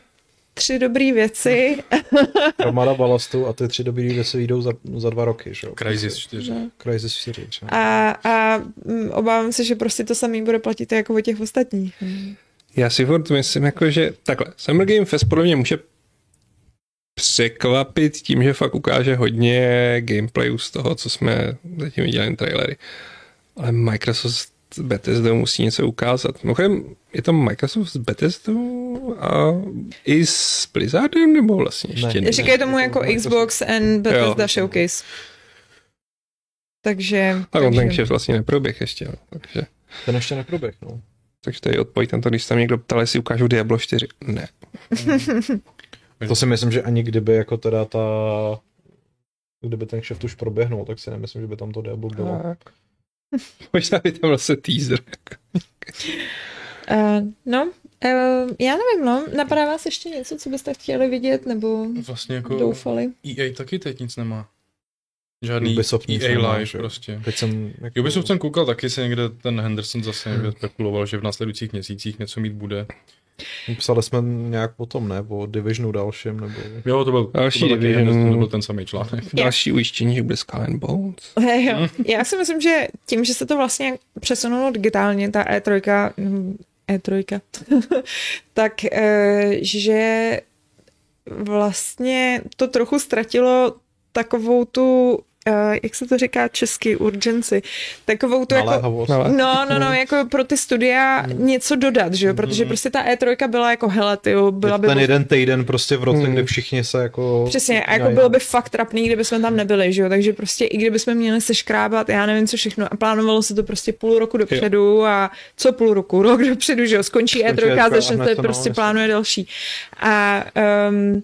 tři dobré věci. Hromada balastu a ty tři dobré věci vyjdou za, za dva roky. Že? Crysis 4. No. Crysis 4. Že? A, a mm, obávám se, že prostě to samý bude platit jako o těch ostatních. Já si furt myslím, jako, že takhle, Summer Game Fest podle mě může překvapit tím, že fakt ukáže hodně gameplayů z toho, co jsme zatím viděli trailery. Ale Microsoft s Bethesda musí něco ukázat. Mimochodem, je to Microsoft s Bethesda a i s Blizzardem, nebo vlastně ještě ne? Říkají tomu jako Xbox and Bethesda jo. Showcase. Takže... A on ten kšef vlastně neproběh ještě, no. takže... Ten ještě neproběh, no. Takže tady odpověď na to, když tam někdo ptal, jestli ukážu Diablo 4. Ne. to si myslím, že ani kdyby jako teda ta kdyby ten kšeft už proběhnul, tak si nemyslím, že by tam to Diablo bylo. Tak. Možná by tam byl se teaser. uh, no, Uh, já nevím, no. Napadá vás ještě něco, co byste chtěli vidět, nebo vlastně jako doufali? EA taky teď nic nemá. Žádný Ubisoft EA nemá, Live že? prostě. Teď jsem... Jako... Ubisoft jsem koukal taky se někde, ten Henderson zase někde spekuloval, že v následujících měsících něco mít bude. Psali jsme nějak potom, ne? O Divisionu dalším, nebo... Jo, to byl, Další to byl, Division. To byl ten samý článek. Další ujištění, že bude Skull and Bones. jo. Já si myslím, že tím, že se to vlastně přesunulo digitálně, ta E3, mm, E3, tak eh, že vlastně to trochu ztratilo takovou tu, jak se to říká česky, urgenci, takovou tu jako... Naléhavost. No, No, no, no, jako pro ty studia něco dodat, že jo, protože prostě ta E3 byla jako, hele, tyjo, byla by... ten jeden týden prostě v roce, Hmm. kde všichni se jako... Přesně, a jako bylo by fakt trapný, kdyby jsme tam nebyli, že jo, takže prostě i kdyby jsme měli se škrábat, já nevím co všechno, a plánovalo se to prostě půl roku dopředu a co půl roku, rok dopředu, že jo, skončí Skončí E3 a E3 a začne hned se to prostě no, plánuje další. A um,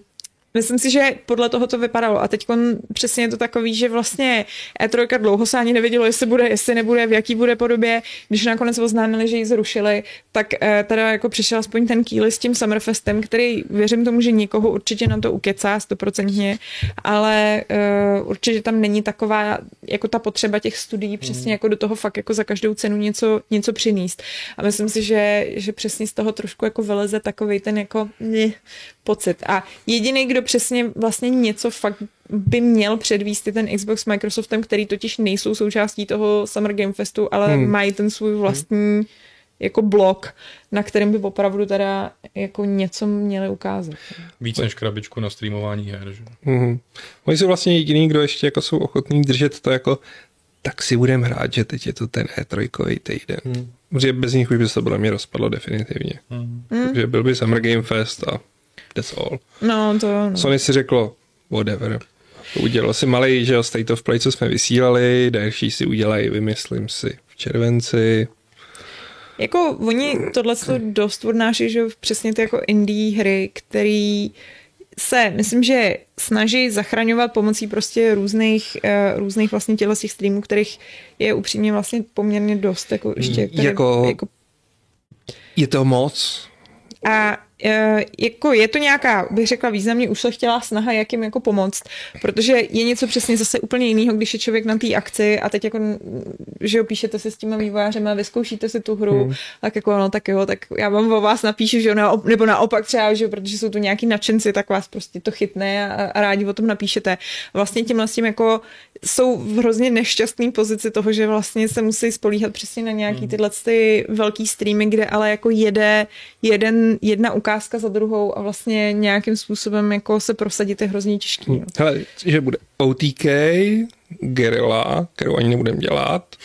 Myslím si, že podle toho to vypadalo. A teď přesně je to takový, že vlastně E3 dlouho se ani nevědělo, jestli bude, jestli nebude, v jaký bude podobě. Když nakonec oznámili, že ji zrušili, tak eh, teda jako přišel aspoň ten kýli s tím Summerfestem, který věřím tomu, že nikoho určitě na to ukecá stoprocentně, ale uh, určitě tam není taková jako ta potřeba těch studií přesně jako do toho fakt jako za každou cenu něco, něco přinést. A myslím si, že, že přesně z toho trošku jako vyleze takový ten jako ne, pocit. A jediný, kdo přesně vlastně něco fakt by měl předvíst je ten Xbox s Microsoftem, který totiž nejsou součástí toho Summer Game Festu, ale hmm. mají ten svůj vlastní hmm. jako blok, na kterém by opravdu teda jako něco měli ukázat. Víc než krabičku na streamování her, že? Mm-hmm. Oni jsou vlastně jediný, kdo ještě jako jsou ochotní držet to jako tak si budeme hrát, že teď je to ten E3 týden. Hmm. Protože bez nich už by se to podle mě rozpadlo definitivně. Hmm. Takže byl by Summer Game Fest a that's all. No, to no. Sony si řeklo, whatever. Udělal si malý, že jo, State of Play, co jsme vysílali, další si udělají, vymyslím si, v červenci. Jako oni tohle to dost odnáší, že přesně ty jako indie hry, který se, myslím, že snaží zachraňovat pomocí prostě různých, uh, různých vlastně těchto těch streamů, kterých je upřímně vlastně poměrně dost, jako ještě. Které, jako, jako, je to moc. A jako je to nějaká, bych řekla, významně ušlechtilá snaha, jak jim jako pomoct, protože je něco přesně zase úplně jiného, když je člověk na té akci a teď jako, že jo, píšete si s těma vývojářem a vyzkoušíte si tu hru, hmm. tak jako no, tak jo, tak já vám o vás napíšu, že jo, nebo naopak třeba, že jo, protože jsou tu nějaký nadšenci, tak vás prostě to chytne a, a rádi o tom napíšete. Vlastně tímhle s tím jako jsou v hrozně nešťastné pozici toho, že vlastně se musí spolíhat přesně na nějaký tyhle ty velký streamy, kde ale jako jede jeden, jedna ukázka za druhou a vlastně nějakým způsobem jako se prosadit je hrozně těžký. Hele, že bude OTK, Guerrilla, kterou ani nebudeme dělat.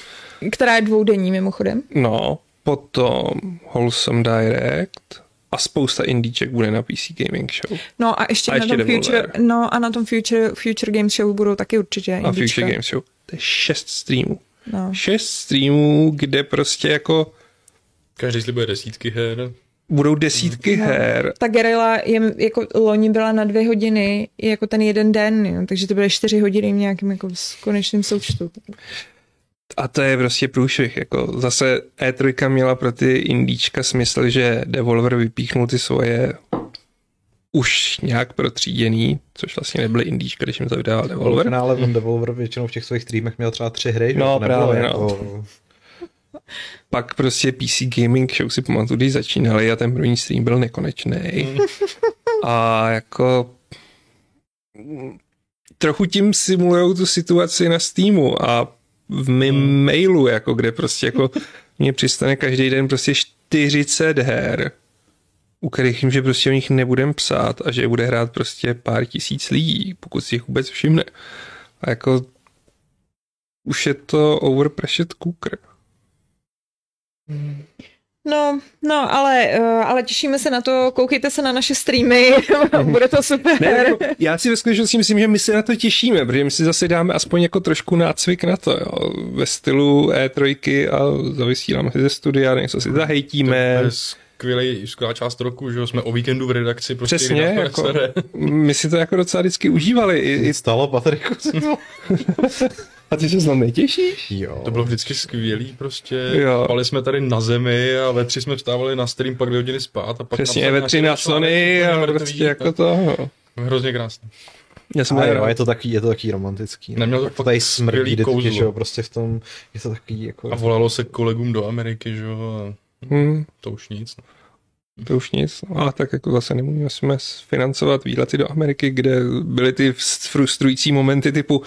Která je dvoudenní mimochodem. No, potom Wholesome Direct a spousta indíček bude na PC Gaming Show. No a ještě, a ještě na tom Future, no a na tom Future, Future Games Show budou taky určitě A indíčka. Future Games Show. To je šest streamů. No. Šest streamů, kde prostě jako Každý slibuje desítky her. budou desítky no. her. Ta Guerrilla je, jako loni byla na dvě hodiny, jako ten jeden den, jo, takže to byly čtyři hodiny v nějakém jako konečném součtu. A to je prostě průšvih. Jako zase E3 měla pro ty indíčka smysl, že Devolver vypíchnul ty svoje už nějak protříděný, což vlastně nebyly indíčka, když jim to vydával Devolver. V finále ten Devolver většinou v těch svých streamech měl třeba tři hry, No, právě, jako... Pak prostě PC Gaming Show si pamatuju, když začínali a ten první stream byl nekonečný. A jako trochu tím simulujou tu situaci na Steamu a v mém hmm. mailu, jako kde prostě jako mě přistane každý den prostě 40 her, u kterých jim, že prostě o nich nebudem psát a že bude hrát prostě pár tisíc lidí, pokud si jich vůbec všimne. A jako už je to overpressured cooker. No, no, ale, uh, ale těšíme se na to, koukejte se na naše streamy, bude to super. Ne, jako, já si ve skutečnosti myslím, že my se na to těšíme, protože my si zase dáme aspoň jako trošku nácvik na to, jo, ve stylu E3 a zavysíláme si ze studia, něco si zahejtíme. Bez skvělý, skvělá část roku, že jsme o víkendu v redakci prostě Přesně, jako, my si to jako docela vždycky užívali. I, i stalo, Patriku. A ty se znám nejtěžíš? Jo. To bylo vždycky skvělý, prostě. Jo. Spali jsme tady na zemi a ve tři jsme vstávali na stream, pak dvě hodiny spát a pak Přesně, ve tři na Sony a prostě jako to. Hrozně krásný. Já jsem jo, je to taky, je to taky romantický. No. Neměl to, to tady smrdí vždycky, že jo, prostě v tom, je to takový jako... A volalo se kolegům do Ameriky, že jo, hmm. to už nic. No. To už nic, no, ale tak jako zase nemůžeme financovat výlety do Ameriky, kde byly ty frustrující momenty typu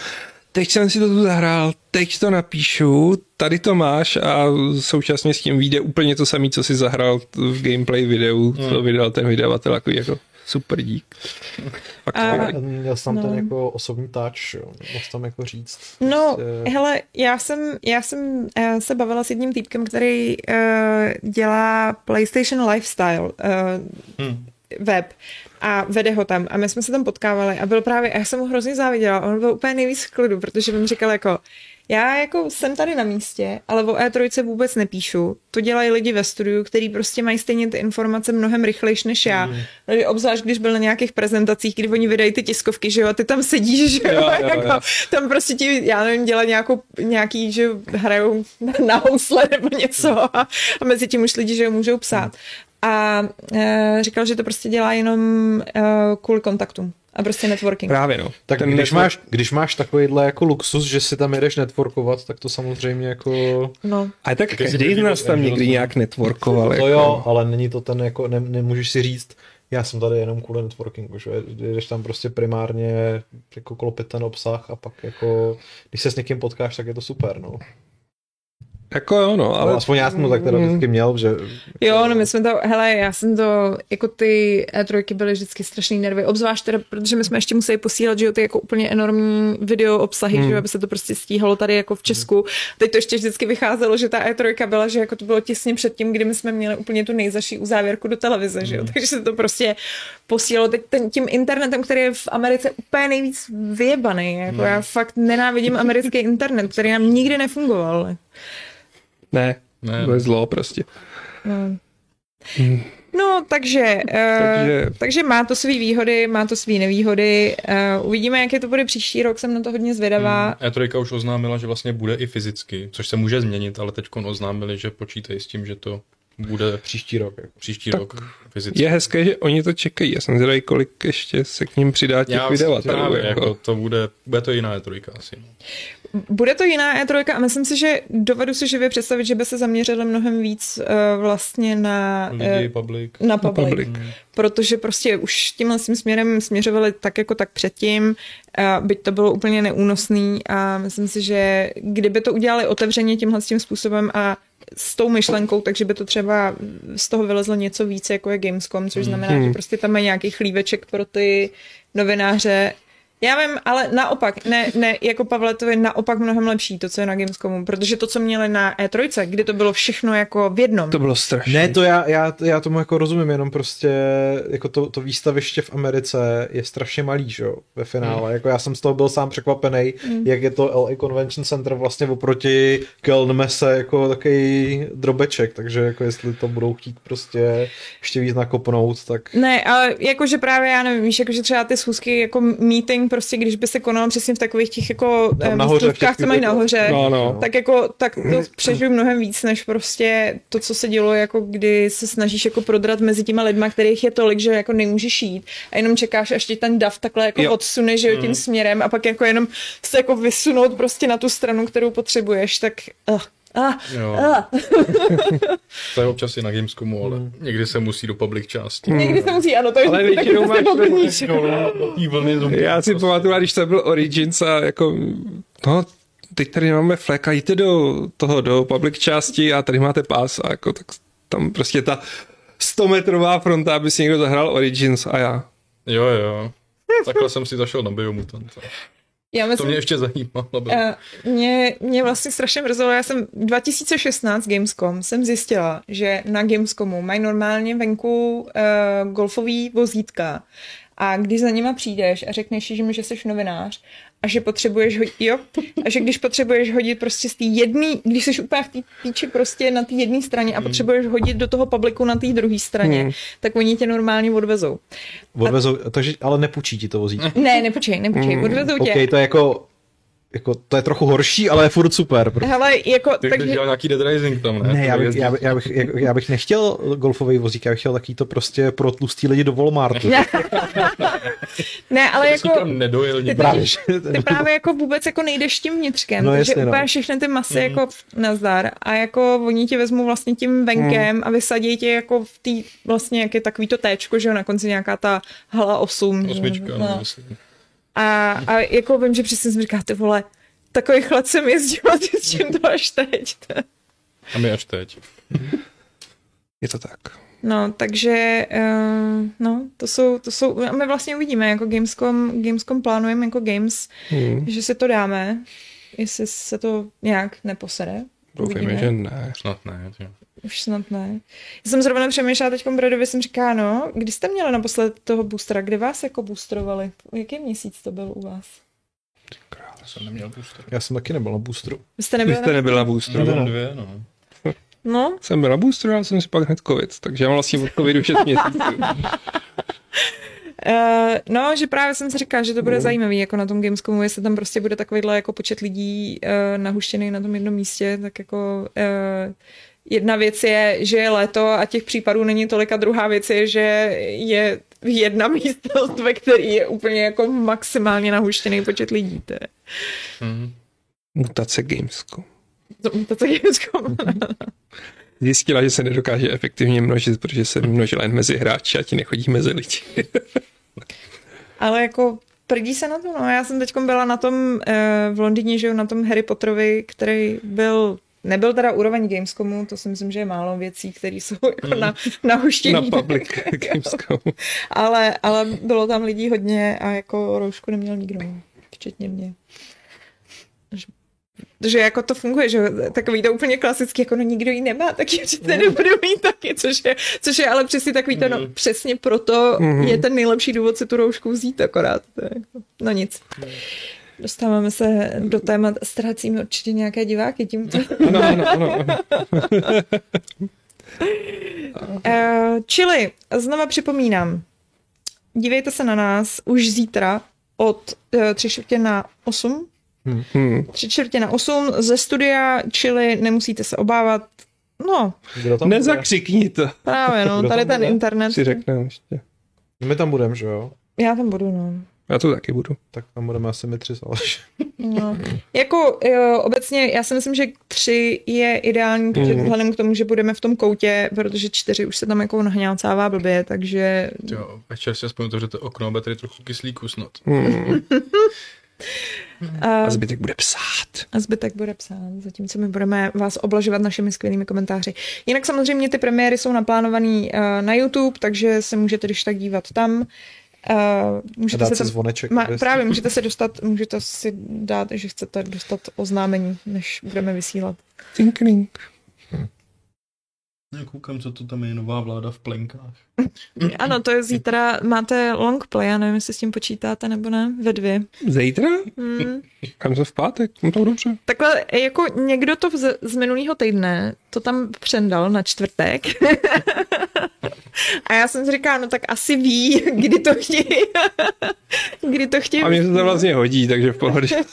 teď jsem si to tu zahrál, teď to napíšu, tady to máš a současně s tím vyjde úplně to samé, co si zahrál v gameplay videu, co hmm. vydal ten vydavatel, jako, jako super dík. Fakt, a, měl jsem no. ten jako osobní touch, mohl tam jako říct. No, prostě... hele, já jsem, já jsem uh, se bavila s jedním týpkem, který uh, dělá PlayStation Lifestyle uh, hmm. web a vede ho tam a my jsme se tam potkávali a byl právě, a já jsem mu hrozně záviděla, on byl úplně nejvíc v klidu, protože on říkal jako, já jako jsem tady na místě, ale o E3 vůbec nepíšu. To dělají lidi ve studiu, kteří prostě mají stejně ty informace mnohem rychlejší než já. Mm. Obzvlášť, když byl na nějakých prezentacích, kdy oni vydají ty tiskovky, že jo, a ty tam sedíš, že jo, jo, jo, jako, jo. tam prostě ti, já nevím, dělat nějakou, nějaký, že hrajou na housle nebo něco a, a mezi tím už lidi, že jo, můžou psát. Mm. A e, říkal, že to prostě dělá jenom e, kvůli kontaktům a prostě networking. Právě no. Tak Ten když, network... máš, když máš takovýhle jako luxus, že si tam jedeš networkovat, tak to samozřejmě jako... No. A tak každý z nás tam někdy nějak networkoval. To jako... jo, ale není to ten jako, ne, nemůžeš si říct, já jsem tady jenom kvůli networkingu, že jdeš tam prostě primárně jako klopit ten obsah a pak jako, když se s někým potkáš, tak je to super, no. Jako jo, no, ale... No, aspoň já jsem to tak teda mm. vždycky měl, že... Jo, no my jsme to, hele, já jsem to, jako ty E3 byly vždycky strašný nervy, obzvlášť teda, protože my jsme ještě museli posílat, že jo, ty jako úplně enormní video obsahy, mm. že jo, aby se to prostě stíhalo tady jako v Česku. Mm. Teď to ještě vždycky vycházelo, že ta E3 byla, že jako to bylo těsně před tím, kdy my jsme měli úplně tu nejzaší uzávěrku do televize, mm. že jo, takže se to prostě posílalo teď ten, tím internetem, který je v Americe úplně nejvíc vyjebaný, jako mm. já fakt nenávidím americký internet, který nám nikdy nefungoval. Ne, ne. to je zlo prostě. No. Hmm. No, takže, takže... Uh, takže má to své výhody, má to své nevýhody. Uh, uvidíme, jaké to bude příští rok, jsem na to hodně zvědavá. Hmm. E3 už oznámila, že vlastně bude i fyzicky, což se může změnit, ale teď oznámili, že počítají s tím, že to bude příští rok. Jako. Příští tak rok fyzicky. Je hezké, že oni to čekají. Já jsem zvědavý, kolik ještě se k ním přidá těch vydavatelů. Jako. jako. to bude, bude to jiná E3 asi. Bude to jiná E3 a myslím si, že dovedu si živě představit, že by se zaměřili mnohem víc uh, vlastně na, Lidi, uh, public. na public. Na public. Hmm. Protože prostě už tímhle tím směrem směřovali tak jako tak předtím, uh, byť to bylo úplně neúnosný a myslím si, že kdyby to udělali otevřeně tímhle tím způsobem a s tou myšlenkou, takže by to třeba z toho vylezlo něco víc, jako je Gamescom, což znamená, hmm. že prostě tam je nějaký chlíveček pro ty novináře, já vím, ale naopak, ne, ne, jako Pavle, to je naopak mnohem lepší, to, co je na Gamescomu, protože to, co měli na E3, kdy to bylo všechno jako v jednom. To bylo strašné. Ne, to já, já, já tomu jako rozumím, jenom prostě jako to, to výstaviště v Americe je strašně malý, že jo, ve finále. Mm. Jako já jsem z toho byl sám překvapený, mm. jak je to LA Convention Center vlastně oproti Kelnmese jako takový drobeček, takže jako jestli to budou chtít prostě ještě víc nakopnout, tak... Ne, ale jakože právě já nevím, víš, jakože třeba ty schůzky jako meeting prostě, když by se konalo přesně v takových těch jako nahoře, co mají nahoře, no, no. tak jako tak to přežiju mnohem víc, než prostě to, co se dělo, jako kdy se snažíš jako prodrat mezi těma lidma, kterých je tolik, že jako nemůžeš jít a jenom čekáš, až ti ten dav takhle jako jo. odsune, že jo, tím mm. směrem a pak jako jenom se jako vysunout prostě na tu stranu, kterou potřebuješ, tak uh, Ah, jo. Ah. to je občas i na Gamescomu, ale mm. někdy se musí do public části. Mm. Někdy se musí, ano, to je ale většinou máš Já si pamatuju, když to byl Origins a jako, no, teď tady máme flek a jděte do toho, do public části a tady máte pás a jako, tak tam prostě ta 100 metrová fronta, aby si někdo zahrál Origins a já. Jo, jo. Takhle jsem si zašel na Biomutant. Já myslím, to mě ještě zajímalo. Uh, mě, mě vlastně strašně mrzelo, já jsem 2016 Gamescom jsem zjistila, že na Gamescomu mají normálně venku uh, golfový vozítka a když za nima přijdeš a řekneš že že jsi novinář a že potřebuješ hodit, jo, a že když potřebuješ hodit prostě z té jedné, když jsi úplně v té píči prostě na té jedné straně a hmm. potřebuješ hodit do toho publiku na té druhé straně, hmm. tak oni tě normálně odvezou. Odvezou, a... takže ale nepůjčí ti to vozítko. Ne, nepůjčej, nepůjčej, hmm. odvezou tě. Okay, to je jako jako, to je trochu horší, ale je furt super. Prostě. Hele, jako, Ty takže... dělal nějaký dead racing tam, ne? Ne, já bych, já, bych, já, bych, já bych nechtěl golfový vozík, já bych chtěl taký to prostě pro tlustý lidi do Walmartu. ne, ale jako... Tam nedojel ty, právě, ty právě jako vůbec jako nejdeš tím vnitřkem, no, takže jasně, úplně no. všechny ty masy mm. jako nazdar a jako oni tě vezmou vlastně tím venkem mm. a vysadí tě jako v té vlastně jak je takový to téčko, že jo, na konci nějaká ta hala 8. Osmička, no. no a, a jako vím, že přesně jsem říkala, ty vole, takový chlad jsem jezdil a s čím to až teď. A my až teď. Je to tak. No, takže uh, no, to jsou, to jsou, my vlastně uvidíme, jako Gamescom, Gamescom plánujeme jako Games, hmm. že si to dáme, jestli se to nějak neposede. Doufejme, že ne. Snad ne. Tě. Už snad ne. Já jsem zrovna přemýšlela teď Bradovi, jsem říká, no, kdy jste měli naposled toho boostera, kdy vás jako boostrovali? Jaký měsíc to byl u vás? Já jsem neměl booster. Já jsem taky nebyl na boosteru. Vy jste nebyl, Vy jste nebyl na boosteru? No, dvě, no. No. Jsem byl na boosteru, ale jsem si pak hned covid, takže já mám vlastně od covidu 6 měsíců. Uh, no, že právě jsem si říkal, že to bude no. zajímavý, jako na tom Gamescomu, jestli tam prostě bude takovýhle jako počet lidí uh, nahuštěný na tom jednom místě, tak jako uh, jedna věc je, že je léto a těch případů není tolik a druhá věc je, že je jedna místnost, ve které je úplně jako maximálně nahuštěný počet lidí. To je. Mm. Mutace Gamescom. To, mutace Gamescom. Zjistila, že se nedokáže efektivně množit, protože se množila jen mezi hráči a ti nechodí mezi lidi. Ale jako prdí se na to, no. Já jsem teď byla na tom eh, v Londýně, že jo, na tom Harry Potterovi, který byl Nebyl teda úroveň Gamescomu, to si myslím, že je málo věcí, které jsou jako na, hmm. na huštění. Na public Gamescomu. ale, ale bylo tam lidí hodně a jako roušku neměl nikdo, včetně mě. Že jako to funguje, že takový to úplně klasický, jako no nikdo ji nemá, tak ji přece mm. nebudu mít taky, což je, což je ale přesně takový to, no hmm. přesně proto mm. je ten nejlepší důvod si tu roušku vzít akorát. To je jako, no nic. Mm. Dostáváme se do témat, ztrácíme určitě nějaké diváky tímto. Ano, ano, ano. ano. uh, čili, znova připomínám, dívejte se na nás už zítra od uh, tři čtvrtě na osm. Hmm. Tři čtvrtě na osm ze studia, čili nemusíte se obávat. No. Nezakřikni to. Právě, no, tady ten bude? internet. Si řekneme ještě. My tam budeme, že jo? Já tam budu, no. Já to taky budu. Tak tam budeme asi my tři Aleš. No. Jako jo, obecně, já si myslím, že tři je ideální, protože mm. vzhledem k tomu, že budeme v tom koutě, protože čtyři už se tam jako nahňácává blbě, takže... Jo, večer si aspoň otevřete okno a tady trochu kyslíku snad. Mm. a zbytek bude psát. A zbytek bude psát, zatímco my budeme vás oblažovat našimi skvělými komentáři. Jinak samozřejmě ty premiéry jsou naplánované uh, na YouTube, takže se můžete když tak dívat tam. Uh, můžete se tam, zvoneček. Ma, právě, můžete se dostat, můžete si dát, že chcete dostat oznámení, než budeme vysílat. Tinkling. Hm. Já koukám, co to tam je nová vláda v plenkách. ano, to je zítra, máte long play, já nevím, jestli s tím počítáte nebo ne, ve dvě. Zítra? Hmm. Kam se v pátek, no to dobře. Takhle, jako někdo to z, z minulého týdne, to tam přendal na čtvrtek. A já jsem si říkala, no tak asi ví, kdy to chtějí. kdy to chtějí. A mě se to vlastně hodí, takže v pohodě.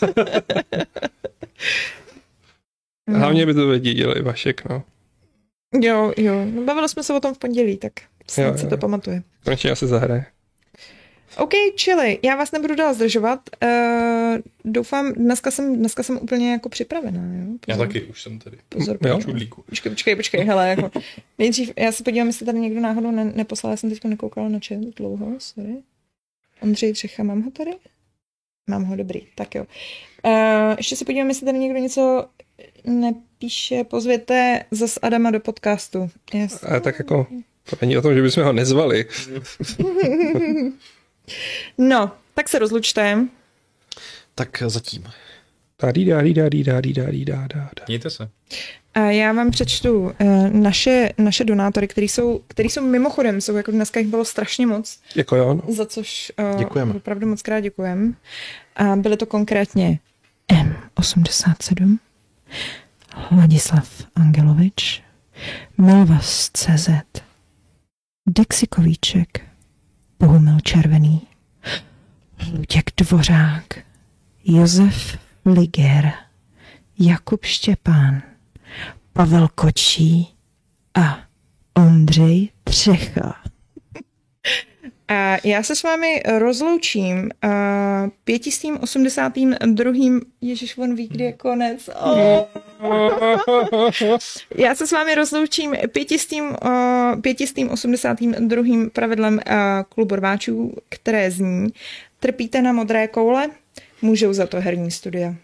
Hlavně by to věděl i Vašek, no. Jo, jo. No, bavili jsme se o tom v pondělí, tak snad jo, jo. se to pamatuje. Konečně se zahraje. OK, čili, já vás nebudu dál zdržovat. Uh, doufám, dneska jsem, dneska jsem úplně jako připravená. Jo? Pozor. Já taky, už jsem tady. Pozor, jo? Čudlíku. Počkej, počkej, počkej, hele, jako, nejdřív, já se podívám, jestli tady někdo náhodou ne, neposlal, já jsem teď nekoukala na chat dlouho, sorry. Ondřej Třecha, mám ho tady? Mám ho, dobrý, tak jo. Uh, ještě se podívám, jestli tady někdo něco nepíše, pozvěte zas Adama do podcastu. Yes. A tak jako, to není o tom, že bychom ho nezvali. no, tak se rozlučte. Tak zatím. Mějte se. A já vám přečtu uh, naše, naše donátory, který jsou, který jsou mimochodem, jsou jako dneska jich bylo strašně moc. Jako jo, no. Za což uh, Děkujeme. opravdu moc krát děkujeme. A byly to konkrétně M87, Ladislav Angelovič, Milvas CZ, Dexikovíček, Bohumil Červený, Luděk Dvořák, Josef Liger, Jakub Štěpán, Pavel Kočí a Ondřej Třecha. A já se s vámi rozloučím uh, pětistým osmdesátým druhým, ježiš, on ví, kdy je konec. Oh. Já se s vámi rozloučím pětistým, uh, pětistým osmdesátým druhým pravidlem uh, klubu rváčů, které zní, trpíte na modré koule, můžou za to herní studia.